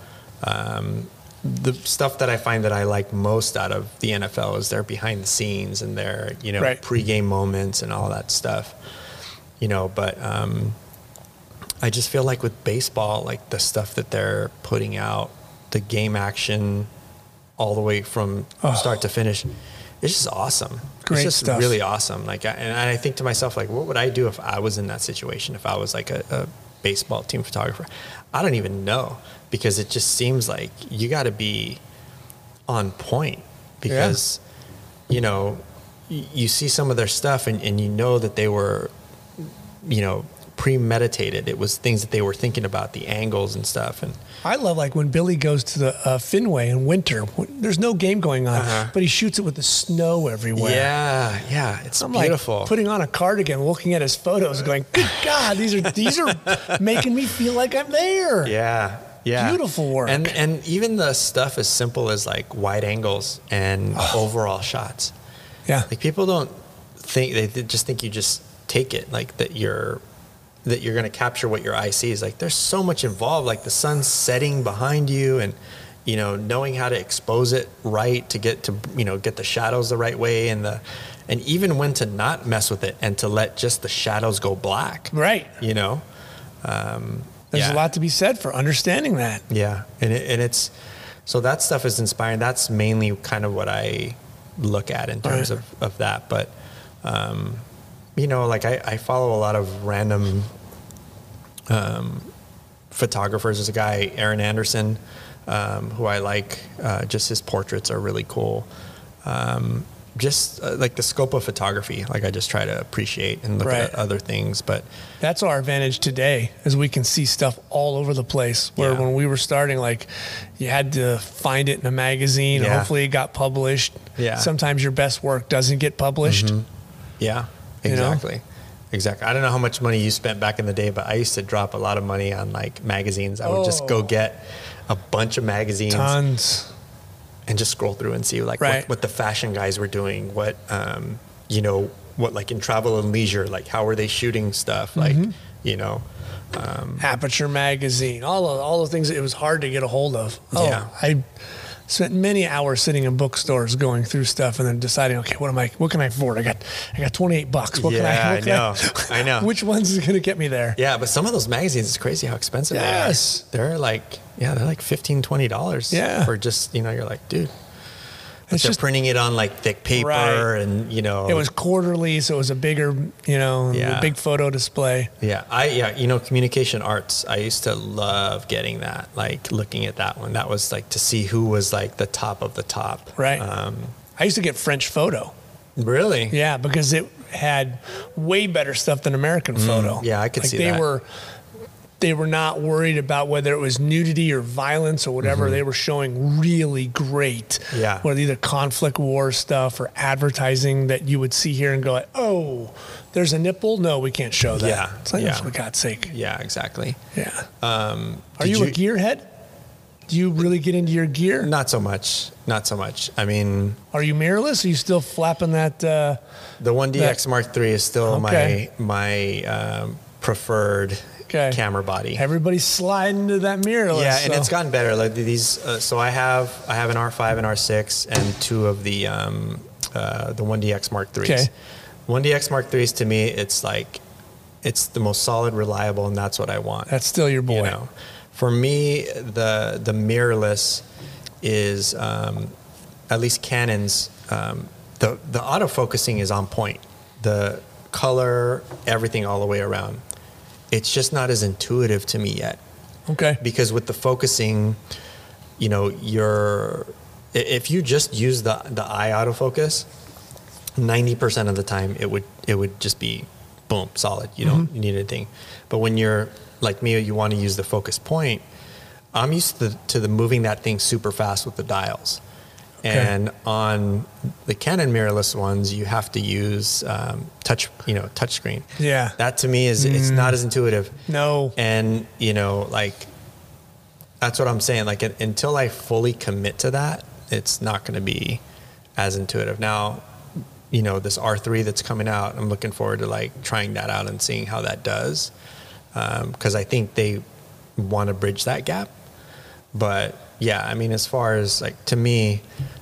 Speaker 2: Um, the stuff that I find that I like most out of the NFL is their behind the scenes and their you know
Speaker 1: Right.
Speaker 2: pregame moments and all that stuff. You know, but um, I just feel like with baseball, like the stuff that they're putting out, the game action, all the way from
Speaker 1: Oh.
Speaker 2: start to finish, it's just awesome.
Speaker 1: Great
Speaker 2: it's just
Speaker 1: stuff.
Speaker 2: really awesome. Like, I, and I think to myself, like, what would I do if I was in that situation? If I was like a, a baseball team photographer, I don't even know because it just seems like you got to be on point because you know you see some of their stuff and, and you know that they were you know premeditated it was things that they were thinking about the angles and stuff and
Speaker 1: I love like when Billy goes to the uh, Fenway in winter. when There's no game going on,
Speaker 2: Uh-huh.
Speaker 1: but he shoots it with the snow everywhere.
Speaker 2: yeah yeah it's
Speaker 1: I'm
Speaker 2: beautiful
Speaker 1: like putting on a cardigan, looking at his photos, going, "Good God, these are these are <laughs> making me feel like I'm there."
Speaker 2: yeah yeah
Speaker 1: Beautiful work.
Speaker 2: and and even the stuff as simple as like wide angles and <sighs> overall shots
Speaker 1: yeah.
Speaker 2: like people don't think they just think you just take it like that you're that you're going to capture what your eye sees like there's so much involved like the sun's setting behind you and you know knowing how to expose it right to get to you know get the shadows the right way and the and even when to not mess with it and to let just the shadows go black
Speaker 1: Right.
Speaker 2: you know um,
Speaker 1: There's
Speaker 2: yeah.
Speaker 1: a lot to be said for understanding that.
Speaker 2: yeah, and it, and it's so that stuff is inspiring. That's mainly kind of what I look at in terms
Speaker 1: Right.
Speaker 2: of, of that. But um, you know, like I, I follow a lot of random um, photographers. There's a guy, Aaron Anderson, um, who I like. Uh, just his portraits are really cool. Um, just uh, like the scope of photography, like I just try to appreciate and look
Speaker 1: Right.
Speaker 2: at other things. But
Speaker 1: That's our advantage today, is we can see stuff all over the place. Where
Speaker 2: Yeah.
Speaker 1: when we were starting, like you had to find it in a magazine.
Speaker 2: Yeah.
Speaker 1: Hopefully, it got published.
Speaker 2: Yeah. Mm-hmm.
Speaker 1: Sometimes your best work doesn't get published.
Speaker 2: Yeah,
Speaker 1: You know?
Speaker 2: exactly. Exactly. I don't know how much money you spent back in the day, but I used to drop a lot of money on like magazines. I would just go
Speaker 1: Oh.
Speaker 2: get a bunch of magazines
Speaker 1: Tons.
Speaker 2: and just scroll through and see like
Speaker 1: Right.
Speaker 2: what, what the fashion guys were doing, what um, you know, what like in travel and leisure, like how were they shooting stuff, like
Speaker 1: Mm-hmm.
Speaker 2: you know,
Speaker 1: Aperture magazine, all of, all the things that it was hard to get a hold of. Oh,
Speaker 2: Yeah.
Speaker 1: I spent many hours sitting in bookstores going through stuff and then deciding, okay, what am I? What can I afford? I got, I got 28 bucks. What can I?
Speaker 2: Yeah, I know. <laughs> I know.
Speaker 1: Which one's going to get me there?
Speaker 2: yeah. But some of those magazines, it's crazy how expensive
Speaker 1: Yes.
Speaker 2: they are. They're like yeah, they're like 15 dollars.
Speaker 1: Yeah.
Speaker 2: for just you know, you're like dude.
Speaker 1: It's
Speaker 2: they're
Speaker 1: just
Speaker 2: printing it on like thick paper
Speaker 1: Right.
Speaker 2: and you know
Speaker 1: it was quarterly, so it was a bigger, you know,
Speaker 2: Yeah.
Speaker 1: big photo display.
Speaker 2: Yeah, I yeah, you know, communication arts. I used to love getting that, like looking at that one. That was like to see who was like the top of the top.
Speaker 1: Right.
Speaker 2: Um,
Speaker 1: I used to get French photo.
Speaker 2: really?
Speaker 1: Yeah, because it had way better stuff than American photo.
Speaker 2: Mm, yeah, I could
Speaker 1: like
Speaker 2: see
Speaker 1: they
Speaker 2: that.
Speaker 1: were they were not worried about whether it was nudity or violence or whatever. They were showing really great,
Speaker 2: Mm-hmm. Yeah.
Speaker 1: whether either conflict war stuff or advertising that you would see here and go, like, oh, there's a nipple. No, we can't show that.
Speaker 2: Yeah,
Speaker 1: it's like,
Speaker 2: yeah.
Speaker 1: for God's sake.
Speaker 2: Yeah, exactly.
Speaker 1: Yeah.
Speaker 2: Um,
Speaker 1: Are
Speaker 2: did
Speaker 1: you, a gearhead? Do you really get into your gear?
Speaker 2: Not so much. Not so much. I mean,
Speaker 1: Are you mirrorless? Are you still flapping that? Uh,
Speaker 2: the 1DX Mark III is still
Speaker 1: Okay.
Speaker 2: my my um, preferred
Speaker 1: Okay.
Speaker 2: camera body.
Speaker 1: everybody's sliding to that mirrorless.
Speaker 2: Yeah, and
Speaker 1: so-
Speaker 2: it's gotten better. Like these, uh, so I have I have an R5 and R6 and two of the um, uh, the 1DX Mark IIIs.
Speaker 1: Okay.
Speaker 2: 1DX Mark IIIs to me, it's like it's the most solid, reliable, and that's what I want.
Speaker 1: That's still your boy.
Speaker 2: You know, for me, the the mirrorless is um, at least Canon's. Um, the the autofocusing is on point. The color, everything, all the way around. It's just not as intuitive to me yet
Speaker 1: Okay.
Speaker 2: because with the focusing, you know, you're if you just use the the eye autofocus, ninety percent of the time it would it would just be boom solid. You don't mm-hmm. need anything. But when you're like me, you want to use the focus point. I'm used to the, to the moving that thing super fast with the dials. And on the Canon mirrorless ones, you have to use um, touch, you know, touch screen.
Speaker 1: Yeah.
Speaker 2: That to me is it's not as intuitive.
Speaker 1: No.
Speaker 2: And you know, like that's what I'm saying. Like un- until I fully commit to that, it's not going to be as intuitive. Now, you know, this R3 that's coming out, I'm looking forward to like trying that out and seeing how that does, because I think they want to bridge that gap. But yeah, I mean, as far as like to me,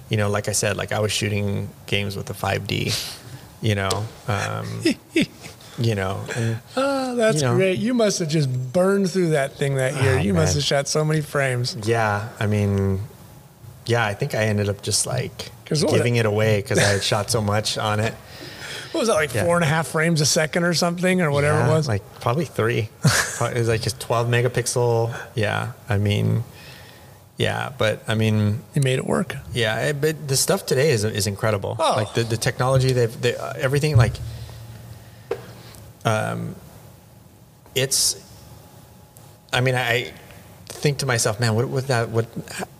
Speaker 2: you know, like I said, like I was shooting games with a 5D, you know, um, <laughs> you know, and
Speaker 1: Oh, that's
Speaker 2: You know.
Speaker 1: great. You must have just burned through that thing that year.
Speaker 2: Oh,
Speaker 1: you must have shot so many frames.
Speaker 2: Yeah, I mean, yeah, I think I ended up just like giving it away because I had <laughs> shot so much on it.
Speaker 1: What was that, like
Speaker 2: Yeah.
Speaker 1: four and a half frames a second or something, or whatever
Speaker 2: Yeah,
Speaker 1: it was?
Speaker 2: like probably three. <laughs> It was like just 12 megapixel. Yeah, I mean, yeah, but I mean,
Speaker 1: you made it work.
Speaker 2: yeah, it, but the stuff today is is incredible.
Speaker 1: Oh.
Speaker 2: Like the, the technology, they've they, uh, everything like, um, it's. I mean, I think to myself, man, what would that would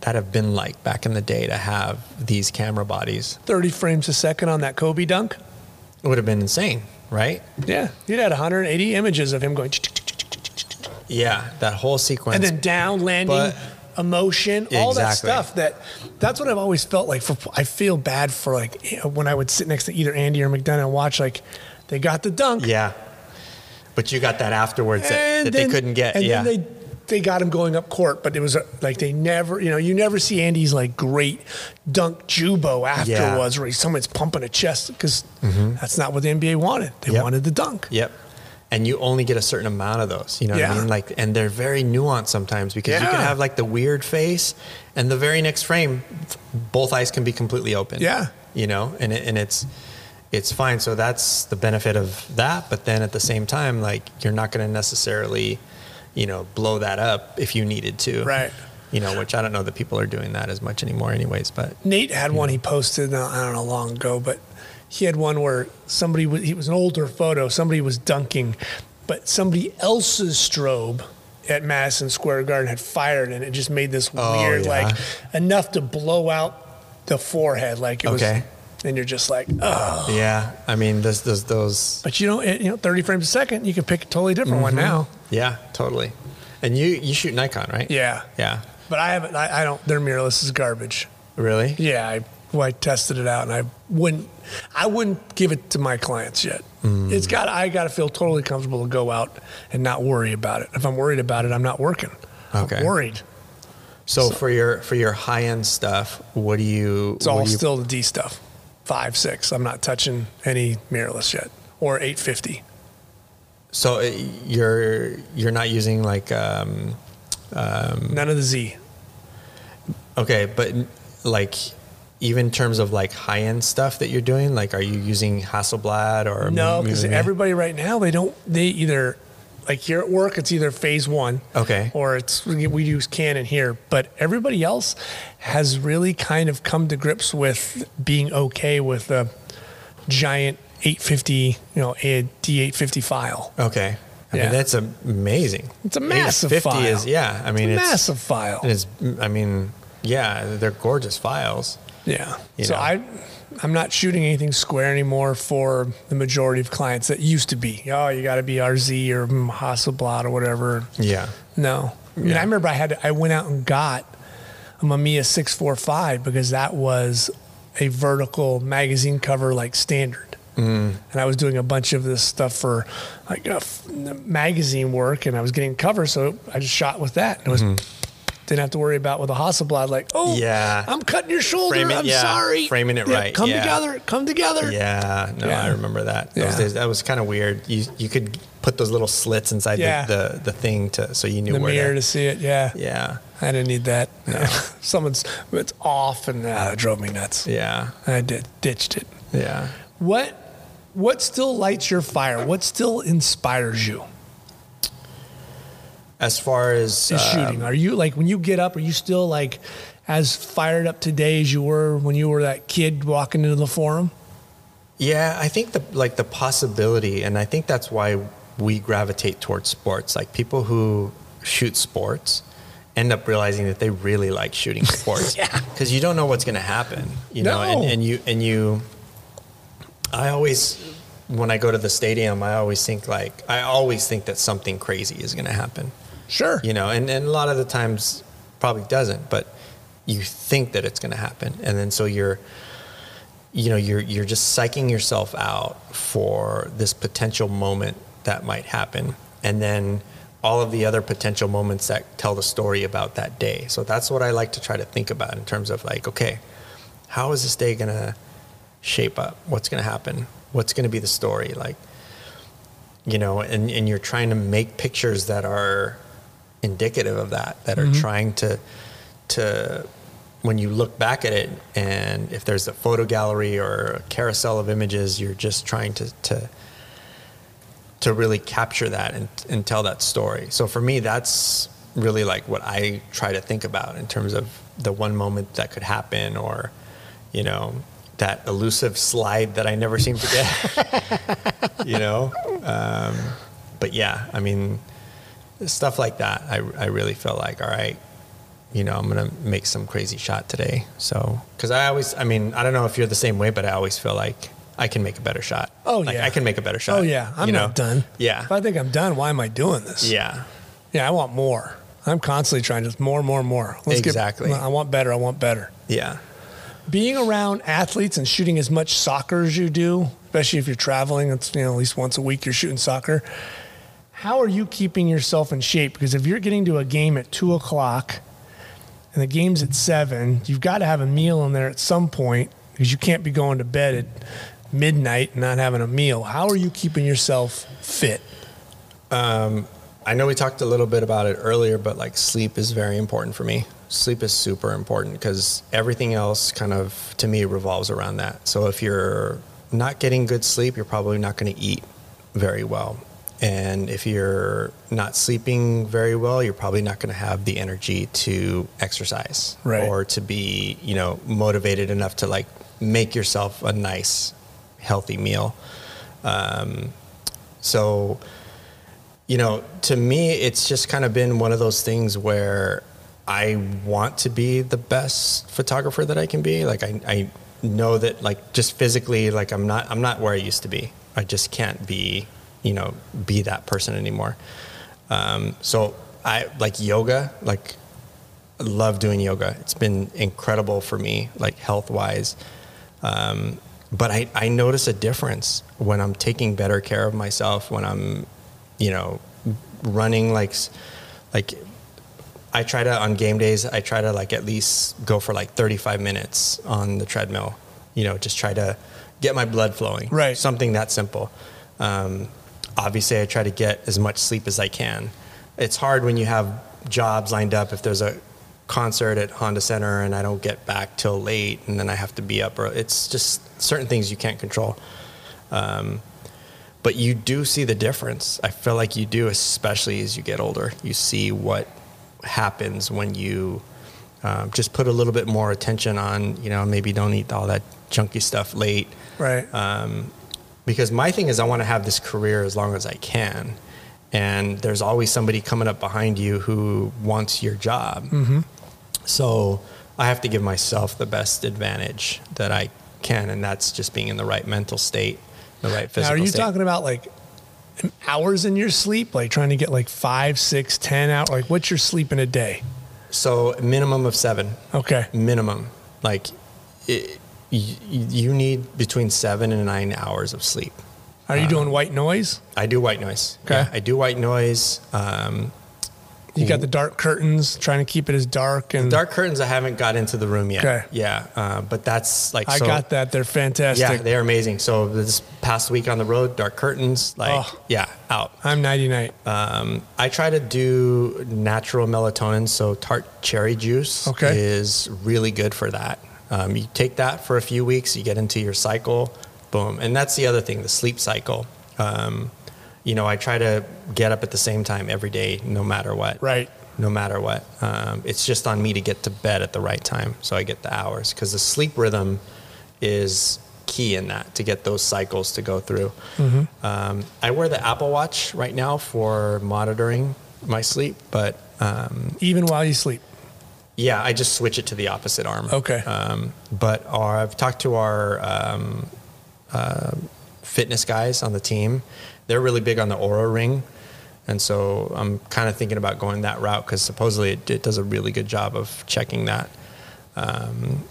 Speaker 2: that have been like back in the day to have these camera bodies?
Speaker 1: 30 frames a second on that Kobe dunk.
Speaker 2: It would have been insane, right?
Speaker 1: Yeah. You'd had 180 images of him going,
Speaker 2: Yeah, that whole sequence.
Speaker 1: and then down landing,
Speaker 2: But-
Speaker 1: emotion, all that stuff. That that's what I've always felt like. For I feel bad for like when I would sit next to either Andy or McDonough and watch like they got the dunk,
Speaker 2: yeah, but you got that afterwards that, that they couldn't get.
Speaker 1: And
Speaker 2: yeah,
Speaker 1: then they they got him going up court, but it was like they never, you know, you never see Andy's like great dunk jubo afterwards, where someone's pumping a chest because that's not what the NBA wanted. They
Speaker 2: Mm-hmm. Yep.
Speaker 1: wanted the dunk.
Speaker 2: Yep. And you only get a certain amount of those. You know what
Speaker 1: Yeah.
Speaker 2: I mean? Like, and they're very nuanced sometimes because you can have like the weird face, and the very next frame, both eyes can be completely open.
Speaker 1: Yeah.
Speaker 2: You know, and it, and it's it's fine. So that's the benefit of that. But then at the same time, like you're not going to necessarily, you know, blow that up if you needed to.
Speaker 1: Right.
Speaker 2: You know, which I don't know that people are doing that as much anymore, anyways. But
Speaker 1: Nate had one he posted, uh, I don't know, long ago, but he had one where somebody was, he was an older photo, somebody was dunking, but somebody else's strobe at Madison Square Garden had fired and it just made this
Speaker 2: Oh,
Speaker 1: weird,
Speaker 2: yeah.
Speaker 1: like enough to blow out the forehead. Like it
Speaker 2: Okay.
Speaker 1: was, and you're just like, oh.
Speaker 2: yeah, I mean, those those those
Speaker 1: But you know, it- you know, 30 frames a second, you can pick a totally different one mm-hmm. now.
Speaker 2: Yeah, totally. And you you shoot Nikon, right?
Speaker 1: Yeah.
Speaker 2: Yeah.
Speaker 1: But I haven't, I, I don't, their mirrorless is garbage.
Speaker 2: Really?
Speaker 1: Yeah, I, well, I tested it out, and I wouldn't, I wouldn't give it to my clients yet. It's got, I got to feel totally comfortable to go out and not worry about it. If I'm worried about it, I'm not working.
Speaker 2: Okay.
Speaker 1: I'm worried.
Speaker 2: So, for your for your high end stuff, what do you?
Speaker 1: It's all
Speaker 2: you,
Speaker 1: still the D stuff. Five, six. I'm not touching any mirrorless yet, or 850.
Speaker 2: So uh, you're you're not using like um,
Speaker 1: None of the Z.
Speaker 2: okay, but like even in terms of like high end stuff that you're doing, like are you using Hasselblad or
Speaker 1: No, because everybody right now they don't. They either like here at work, it's either phase one,
Speaker 2: Okay.
Speaker 1: or it's we use Canon here. But everybody else has really kind of come to grips with being okay with a giant 850, you know, a D850 file.
Speaker 2: Okay. I
Speaker 1: Yeah.
Speaker 2: mean that's amazing.
Speaker 1: It's a massive
Speaker 2: 50
Speaker 1: file.
Speaker 2: is yeah. I mean
Speaker 1: It's a
Speaker 2: it's
Speaker 1: massive file.
Speaker 2: and it's I mean yeah, they're gorgeous files.
Speaker 1: Yeah. So
Speaker 2: know.
Speaker 1: I, I'm not shooting anything square anymore for the majority of clients that used to be. Oh, you got to be RZ or Hasselblad or whatever.
Speaker 2: Yeah.
Speaker 1: No. I mean,
Speaker 2: Yeah.
Speaker 1: I remember I had I went out and got a Mamiya 645 because that was a vertical magazine cover like standard.
Speaker 2: Mm.
Speaker 1: And I was doing a bunch of this stuff for like uh, magazine work and I was getting covers. So I just shot with that. It was, didn't have to worry about with a Hasselblad, like, oh.
Speaker 2: Yeah.
Speaker 1: I'm cutting your shoulder.
Speaker 2: Frame it-
Speaker 1: I'm
Speaker 2: yeah,
Speaker 1: sorry.
Speaker 2: framing it yeah, right,
Speaker 1: Come
Speaker 2: yeah.
Speaker 1: together. Come together.
Speaker 2: Yeah, no. I remember that. Those days, that was kind of weird. You you could put those little slits inside the, the, the thing to so you knew where
Speaker 1: The
Speaker 2: where
Speaker 1: mirror
Speaker 2: to.
Speaker 1: to see it. Yeah.
Speaker 2: yeah,
Speaker 1: I didn't need that. <laughs> Someone's, it's off and ah, it drove me nuts.
Speaker 2: yeah,
Speaker 1: I did, ditched it.
Speaker 2: yeah.
Speaker 1: What what still lights your fire? What still inspires you
Speaker 2: As far as uh,
Speaker 1: shooting? Are you like when you get up? Are you still like as fired up today as you were when you were that kid walking into the forum?
Speaker 2: Yeah, I think the like the possibility, and I think that's why we gravitate towards sports. Like people who shoot sports end up realizing that they really like shooting <laughs> sports.
Speaker 1: Yeah.
Speaker 2: Because you don't know what's going to happen, you know, and, and you and you. I always, when I go to the stadium, I always think like I always think that something crazy is going to happen,
Speaker 1: Sure.
Speaker 2: you know, and and a lot of the times probably doesn't, but you think that it's going to happen, and then so you're you know you're you're just psyching yourself out for this potential moment that might happen. And then all of the other potential moments that tell the story about that day. So that's what i like to try to think about in terms of like okay how is this day going to shape up? What's going to happen? What's going to be the story? Like you know and, and you're trying to make pictures that are indicative of that that are trying to to when you look back at it and if there's a photo gallery or a carousel of images you're just trying to to to really capture that and, and tell that story. So for me that's really like what i try to think about in terms of the one moment that could happen or you know that elusive slide that i never seem to get <laughs> you know? Um, but yeah i mean stuff like that I, I really feel like all right you know i'm gonna make some crazy shot today so because i always i mean i don't know if you're the same way but i always feel like i can make a better shot
Speaker 1: Oh,
Speaker 2: Like,
Speaker 1: yeah.
Speaker 2: i can make a better shot
Speaker 1: Oh yeah, I'm
Speaker 2: you know?
Speaker 1: not done.
Speaker 2: yeah
Speaker 1: If I think I'm done, why am I doing this?
Speaker 2: yeah
Speaker 1: Yeah, I want more. I'm constantly trying to more, more, more.
Speaker 2: Exactly.
Speaker 1: Get, I want better. I want better.
Speaker 2: yeah
Speaker 1: Being around athletes and shooting as much soccer as you do, especially if you're traveling, it's you know at least once a week you're shooting soccer. How are you keeping yourself in shape? Because if you're getting to a game at two o'clock and the game's at seven, you've got to have a meal in there at some point because you can't be going to bed at midnight and not having a meal. How are you keeping yourself fit?
Speaker 2: Um, I know we talked a little bit about it earlier, but like sleep is very important for me. Sleep is super important because everything else kind of to me revolves around that. So if you're not getting good sleep, you're probably not going to eat very well. And if you're not sleeping very well, you're probably not going to have the energy to exercise
Speaker 1: Right.
Speaker 2: or to be, you know, motivated enough to like make yourself a nice, healthy meal. Um, so, you know, to me, it's just kind of been one of those things where I want to be the best photographer that I can be. Like I, I know that like just physically, like I'm not, I'm not where I used to be. I just can't be, you know, be that person anymore. Um, so I like yoga, like I love doing yoga. It's been incredible for me, like health wise. Um, but I, I notice a difference when I'm taking better care of myself, when I'm, you know, running like, like I try to, on game days, I try to like at least go for like 35 minutes on the treadmill, you know, just try to get my blood flowing.
Speaker 1: Right.
Speaker 2: Something that simple. Um, obviously I try to get as much sleep as I can. It's hard when you have jobs lined up. If there's a concert at Honda Center and I don't get back till late and then I have to be up early, it's just certain things you can't control. Um, but you do see the difference. I feel like you do, especially as you get older. You see what happens when you um, just put a little bit more attention on, you know, maybe don't eat all that chunky stuff late.
Speaker 1: Right.
Speaker 2: Um, because my thing is, I want to have this career as long as I can. And there's always somebody coming up behind you who wants your job.
Speaker 1: Mm-hmm.
Speaker 2: So I have to give myself the best advantage that I can. And that's just being in the right mental state, the right
Speaker 1: Now,
Speaker 2: physical
Speaker 1: are you
Speaker 2: state.
Speaker 1: talking about like hours in your sleep, like trying to get like five, six, ten out? Like, what's your sleep in a day?
Speaker 2: so minimum of seven.
Speaker 1: Okay.
Speaker 2: minimum. Like it, you, you need between seven and nine hours of sleep.
Speaker 1: Are you doing white noise?
Speaker 2: I do white noise.
Speaker 1: Okay.
Speaker 2: Yeah, I do white noise. Um,
Speaker 1: You got the dark curtains, trying to keep it as dark and
Speaker 2: dark curtains, I haven't got into the room yet.
Speaker 1: Okay.
Speaker 2: Yeah, uh, but that's like
Speaker 1: I
Speaker 2: so,
Speaker 1: got that. They're fantastic.
Speaker 2: Yeah, they're amazing. So this past week on the road, dark curtains, like
Speaker 1: Oh.
Speaker 2: yeah, out.
Speaker 1: I'm 99.
Speaker 2: Um, I try to do natural melatonin, so tart cherry juice
Speaker 1: Okay.
Speaker 2: is really good for that. Um, you take that for a few weeks, you get into your cycle, boom. And that's the other thing, the sleep cycle. Um, you know, I try to get up at the same time every day, no matter what.
Speaker 1: Right.
Speaker 2: no matter what. Um, it's just on me to get to bed at the right time, so I get the hours because the sleep rhythm is key in that to get those cycles to go through. Um, I wear the Apple Watch right now for monitoring my sleep, but um,
Speaker 1: Even while you sleep.
Speaker 2: Yeah, I just switch it to the opposite arm.
Speaker 1: Okay.
Speaker 2: Um, but our, I've talked to our um, uh, fitness guys on the team. They're really big on the Oura Ring. And so I'm kind of thinking about going that route because supposedly it, it does a really good job of checking that. Um,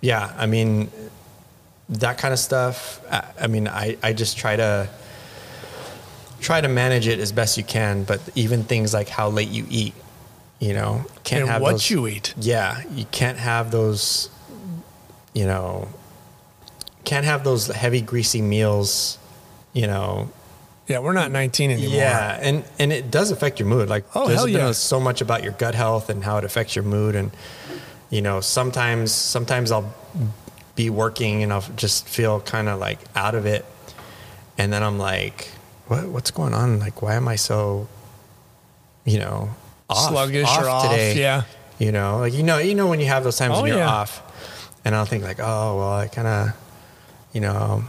Speaker 2: yeah, I mean, that kind of stuff. I, I mean, I, I just try to try to manage it as best you can. But even things like how late you eat, you know, can't
Speaker 1: and
Speaker 2: have
Speaker 1: what
Speaker 2: those-
Speaker 1: you eat.
Speaker 2: yeah, you can't have those, you know, can't have those heavy, greasy meals, you know.
Speaker 1: Yeah, we're not 19 anymore.
Speaker 2: Yeah, and and it does affect your mood. Like,
Speaker 1: Oh,
Speaker 2: there's
Speaker 1: yeah.
Speaker 2: so much about your gut health and how it affects your mood, and you know, sometimes sometimes I'll be working and I'll just feel kind of like out of it, and then I'm like, what what's going on? Like, why am I so, you know, off,
Speaker 1: Sluggish or off,
Speaker 2: today?
Speaker 1: yeah.
Speaker 2: You know, like you know, you know when you have those times
Speaker 1: Oh,
Speaker 2: when you're
Speaker 1: yeah.
Speaker 2: off, and I'll think like, oh well, I kind of, you know,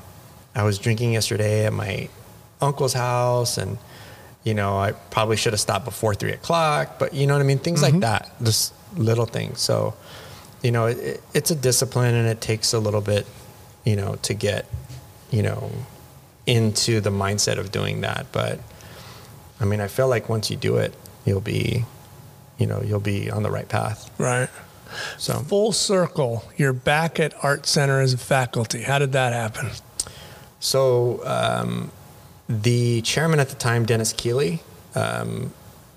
Speaker 2: I was drinking yesterday at my uncle's house, and you know, I probably should have stopped before three o'clock, but you know what I mean, things
Speaker 1: Mm-hmm.
Speaker 2: like that, just little things. So, you know, it, it's a discipline, and it takes a little bit, you know, to get, you know, into the mindset of doing that. But I mean, I feel like once you do it, you'll be, you know, you'll be on the right path.
Speaker 1: Right.
Speaker 2: So
Speaker 1: Full circle. You're back at Art Center as a faculty. How did that happen?
Speaker 2: So um, the chairman at the time, Dennis Keeley, um,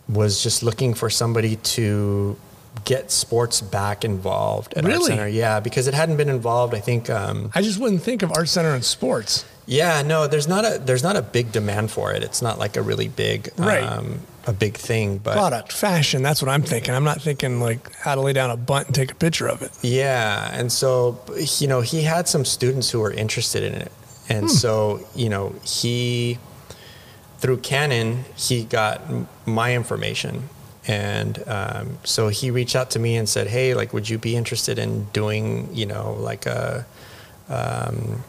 Speaker 2: was just looking for somebody to get sports back involved at Art Center. Yeah, because it hadn't been involved. I think. Um,
Speaker 1: I just wouldn't think of Art Center and sports.
Speaker 2: Yeah, no, there's not a there's not a big demand for it. It's not like a really big
Speaker 1: Right.
Speaker 2: um, a big thing. But
Speaker 1: Product, fashion. That's what I'm thinking. I'm not thinking like how to lay down a bunt and take a picture of it.
Speaker 2: Yeah, and so you know he had some students who were interested in it, and so you know he through Canon he got my information, and um, so he reached out to me and said, "Hey, like, would you be interested in doing you know like a um,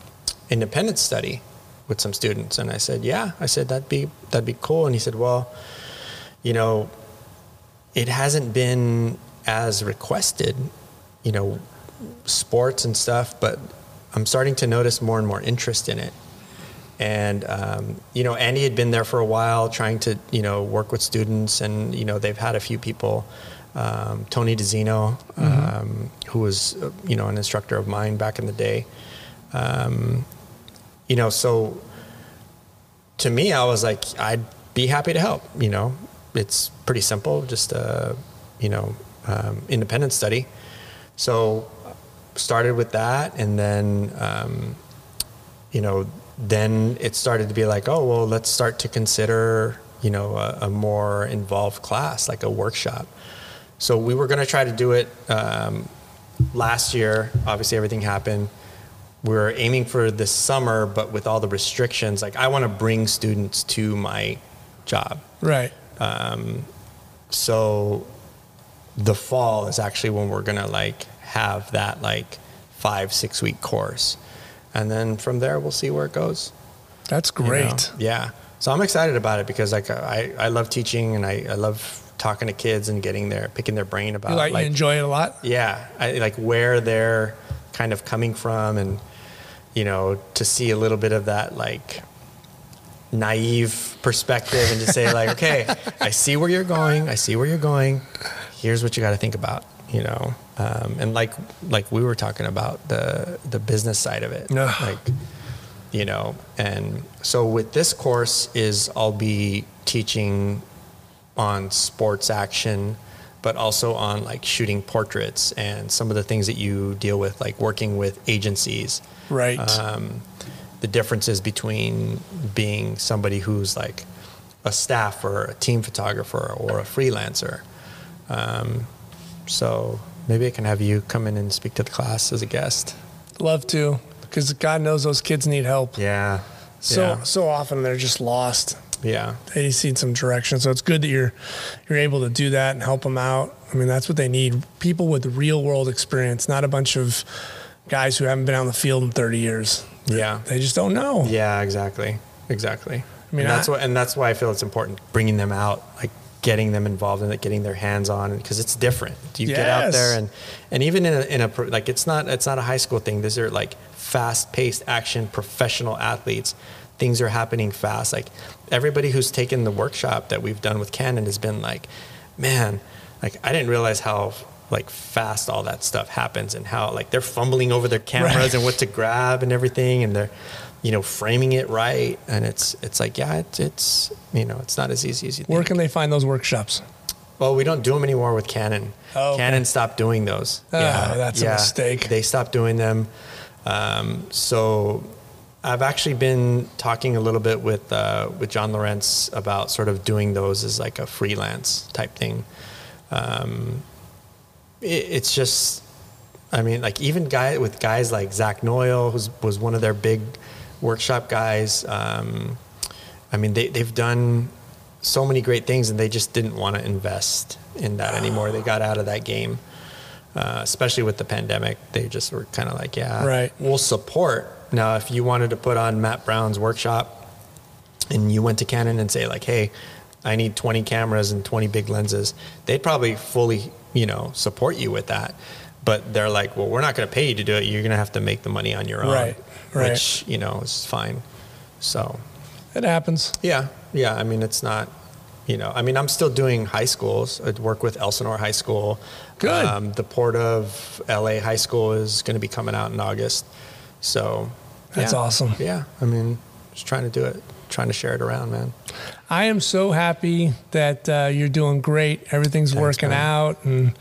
Speaker 2: independent study with some students?" And I said, "Yeah." I said that'd be that'd be cool, and he said, "Well, you know." it hasn't been as requested, you know, sports and stuff, but I'm starting to notice more and more interest in it. And, um, you know, Andy had been there for a while trying to, you know, work with students and, you know, they've had a few people, um, Tony DeZino, um, who was, uh, you know, an instructor of mine back in the day. Um, you know, so to me, I was like, I'd be happy to help. You know, it's pretty simple, just a you know um, independent study. So started with that, and then um, you know then it started to be like, oh well, let's start to consider you know a, a more involved class, like a workshop. So we were going to try to do it um, last year. Obviously, everything happened we're aiming for this summer, but with all the restrictions, like I want to bring students to my job.
Speaker 1: Right.
Speaker 2: Um, so the fall is actually when we're gonna like have that like five six week course, and then from there we'll see where it goes.
Speaker 1: That's
Speaker 2: you know?
Speaker 1: great.
Speaker 2: Yeah. So I'm excited about it because like I, I love teaching and I, I love talking to kids and getting their picking their brain about
Speaker 1: You like, you enjoy it a lot?
Speaker 2: yeah I, like where they're kind of coming from and you know to see a little bit of that like naive perspective and to say like <laughs> okay i see where you're going i see where you're going here's what you got to think about you know um, and like like we were talking about the the business side of it
Speaker 1: Yeah.
Speaker 2: like you know and so with this course is i'll be teaching on sports action but also on like shooting portraits and some of the things that you deal with like working with agencies
Speaker 1: Right.
Speaker 2: um, the differences between being somebody who's like a staff or a team photographer or a freelancer um, so maybe i can have you come in and speak to the class as a guest
Speaker 1: Love to, because God knows those kids need help.
Speaker 2: yeah
Speaker 1: So
Speaker 2: yeah.
Speaker 1: so often they're just lost.
Speaker 2: Yeah.
Speaker 1: They just need some direction. So it's good that you're you're able to do that and help them out. I mean, that's what they need. People with real world experience, not a bunch of guys who haven't been on the field in 30 years.
Speaker 2: Yeah.
Speaker 1: They just don't know.
Speaker 2: Yeah, exactly. Exactly.
Speaker 1: I mean,
Speaker 2: and that's
Speaker 1: I-
Speaker 2: what, and that's why I feel it's important bringing them out, like getting them involved in it, getting their hands on, because it's different. You get out there and, and even in a, in a, like, it's not, it's not a high school thing. These are like fast paced action professional athletes. Things are happening fast. Like everybody who's taken the workshop that we've done with Canon has been like, man, like I didn't realize how like fast all that stuff happens and how like they're fumbling over their cameras
Speaker 1: Right.
Speaker 2: and what to grab and everything and they're you know framing it right and it's it's like yeah it's, it's you know it's not as easy as you think
Speaker 1: Where can they find those workshops?
Speaker 2: well we don't do them anymore with canon
Speaker 1: Oh, okay.
Speaker 2: canon stopped doing those
Speaker 1: Oh, that's a mistake.
Speaker 2: they stopped doing them um, so I've actually been talking a little bit with uh, with John Lawrence about sort of doing those as like a freelance type thing. Um, it, it's just, I mean, like even guy with guys like Zach Noyle, who was one of their big workshop guys. Um, I mean, they they've done so many great things, and they just didn't want to invest in that anymore. They got out of that game, uh, especially with the pandemic. They just were kind of like, yeah,
Speaker 1: Right.
Speaker 2: we'll support. Now, if you wanted to put on Matt Brown's workshop, and you went to Canon and say like, "Hey, I need 20 cameras and 20 big lenses," they'd probably fully, you know, support you with that. But they're like, "Well, we're not going to pay you to do it. You're going to have to make the money on your own,"
Speaker 1: Right, right.
Speaker 2: which you know is fine. So,
Speaker 1: It happens.
Speaker 2: yeah, yeah. I mean, it's not. You know, I mean, I'm still doing high schools. I work with Elsinore High School.
Speaker 1: Good.
Speaker 2: Um, the Port of LA High School is going to be coming out in August. So,
Speaker 1: That's
Speaker 2: yeah.
Speaker 1: awesome.
Speaker 2: Yeah, I mean, just trying to do it, trying to share it around, man.
Speaker 1: I am so happy that uh, you're doing great. Everything's
Speaker 2: Thanks,
Speaker 1: working
Speaker 2: man.
Speaker 1: out, and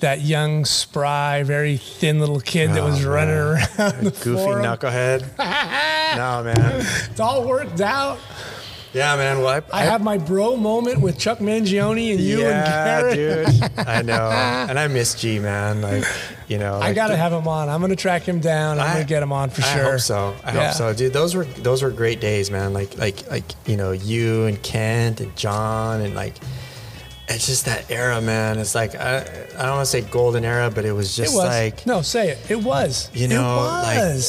Speaker 1: that young, spry, very thin little kid that
Speaker 2: Oh,
Speaker 1: was running around the
Speaker 2: Goofy
Speaker 1: forum.
Speaker 2: knucklehead. <laughs> no, man.
Speaker 1: It's all worked out.
Speaker 2: Yeah, man. Well, I,
Speaker 1: I have my bro moment with Chuck Mangione and you and Garrett.
Speaker 2: dude. I know, <laughs> and I miss G, man. Like, you know,
Speaker 1: I gotta have him on. I'm gonna track him down. I'm
Speaker 2: I-
Speaker 1: gonna get him on for
Speaker 2: I
Speaker 1: sure.
Speaker 2: I hope so. I
Speaker 1: Yeah.
Speaker 2: hope so, dude. Those were those were great days, man. Like like like you know you and Kent and John and like it's just that era, man. It's like I, I don't want to say golden era, but it was just It
Speaker 1: was.
Speaker 2: like
Speaker 1: no, say it. It was.
Speaker 2: You know,
Speaker 1: it
Speaker 2: like-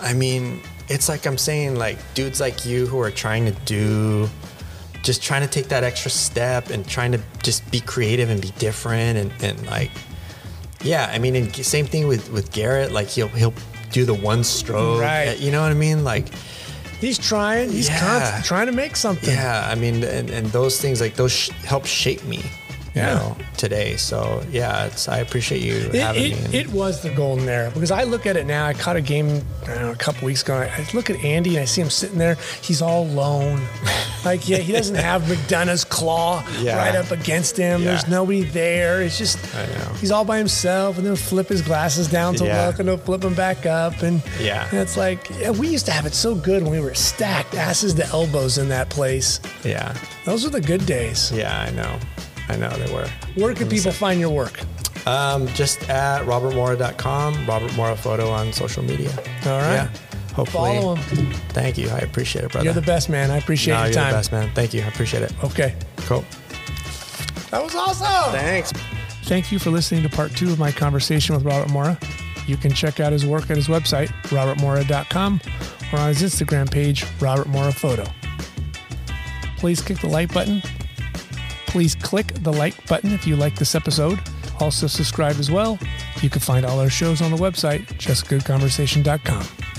Speaker 2: I mean, it's like I'm saying, like dudes like you who are trying to do, just trying to take that extra step and trying to just be creative and be different and, and like, yeah. I mean, and same thing with with Garrett. Like he'll he'll do the one stroke.
Speaker 1: Right.
Speaker 2: Uh, you know what I mean? Like,
Speaker 1: He's trying. He's
Speaker 2: Yeah.
Speaker 1: trying to make something.
Speaker 2: yeah. I mean, and, and those things like those sh- help shape me. You
Speaker 1: Yeah.
Speaker 2: know, today. So yeah, it's I appreciate you
Speaker 1: It,
Speaker 2: having me.
Speaker 1: it,
Speaker 2: and-
Speaker 1: it was the golden era because I look at it now. I caught a game I don't know, a couple weeks ago. I look at Andy and I see him sitting there. He's all alone. <laughs> Like, yeah, he doesn't have McDonough's claw
Speaker 2: Yeah.
Speaker 1: right up against him. There's nobody there. It's just,
Speaker 2: I know.
Speaker 1: he's all by himself and he'll flip his glasses down to
Speaker 2: Yeah.
Speaker 1: look and he'll flip them back up. And,
Speaker 2: Yeah.
Speaker 1: and it's like, yeah, we used to have it so good when we were stacked asses to elbows in that place.
Speaker 2: yeah,
Speaker 1: Those are the good days.
Speaker 2: yeah. I know, I know they were.
Speaker 1: Where can people find your work?
Speaker 2: Um, just at robertmora.com, Robert Mora Photo on social media.
Speaker 1: All right.
Speaker 2: Yeah. Hopefully.
Speaker 1: Follow him.
Speaker 2: Thank you. I appreciate it, brother.
Speaker 1: You're the best, man. I appreciate
Speaker 2: No,
Speaker 1: your
Speaker 2: you're
Speaker 1: time.
Speaker 2: the best, man. Thank you. I appreciate it.
Speaker 1: Okay.
Speaker 2: Cool.
Speaker 1: That was awesome.
Speaker 2: Thanks.
Speaker 1: Thank you for listening to part two of my conversation with Robert Mora. You can check out his work at his website, robertmora.com, or on his Instagram page, Robert Mora Photo. Please click the like button. Click the like button if you like this episode. Also, subscribe as well. You can find all our shows on the website, justgoodconversation.com.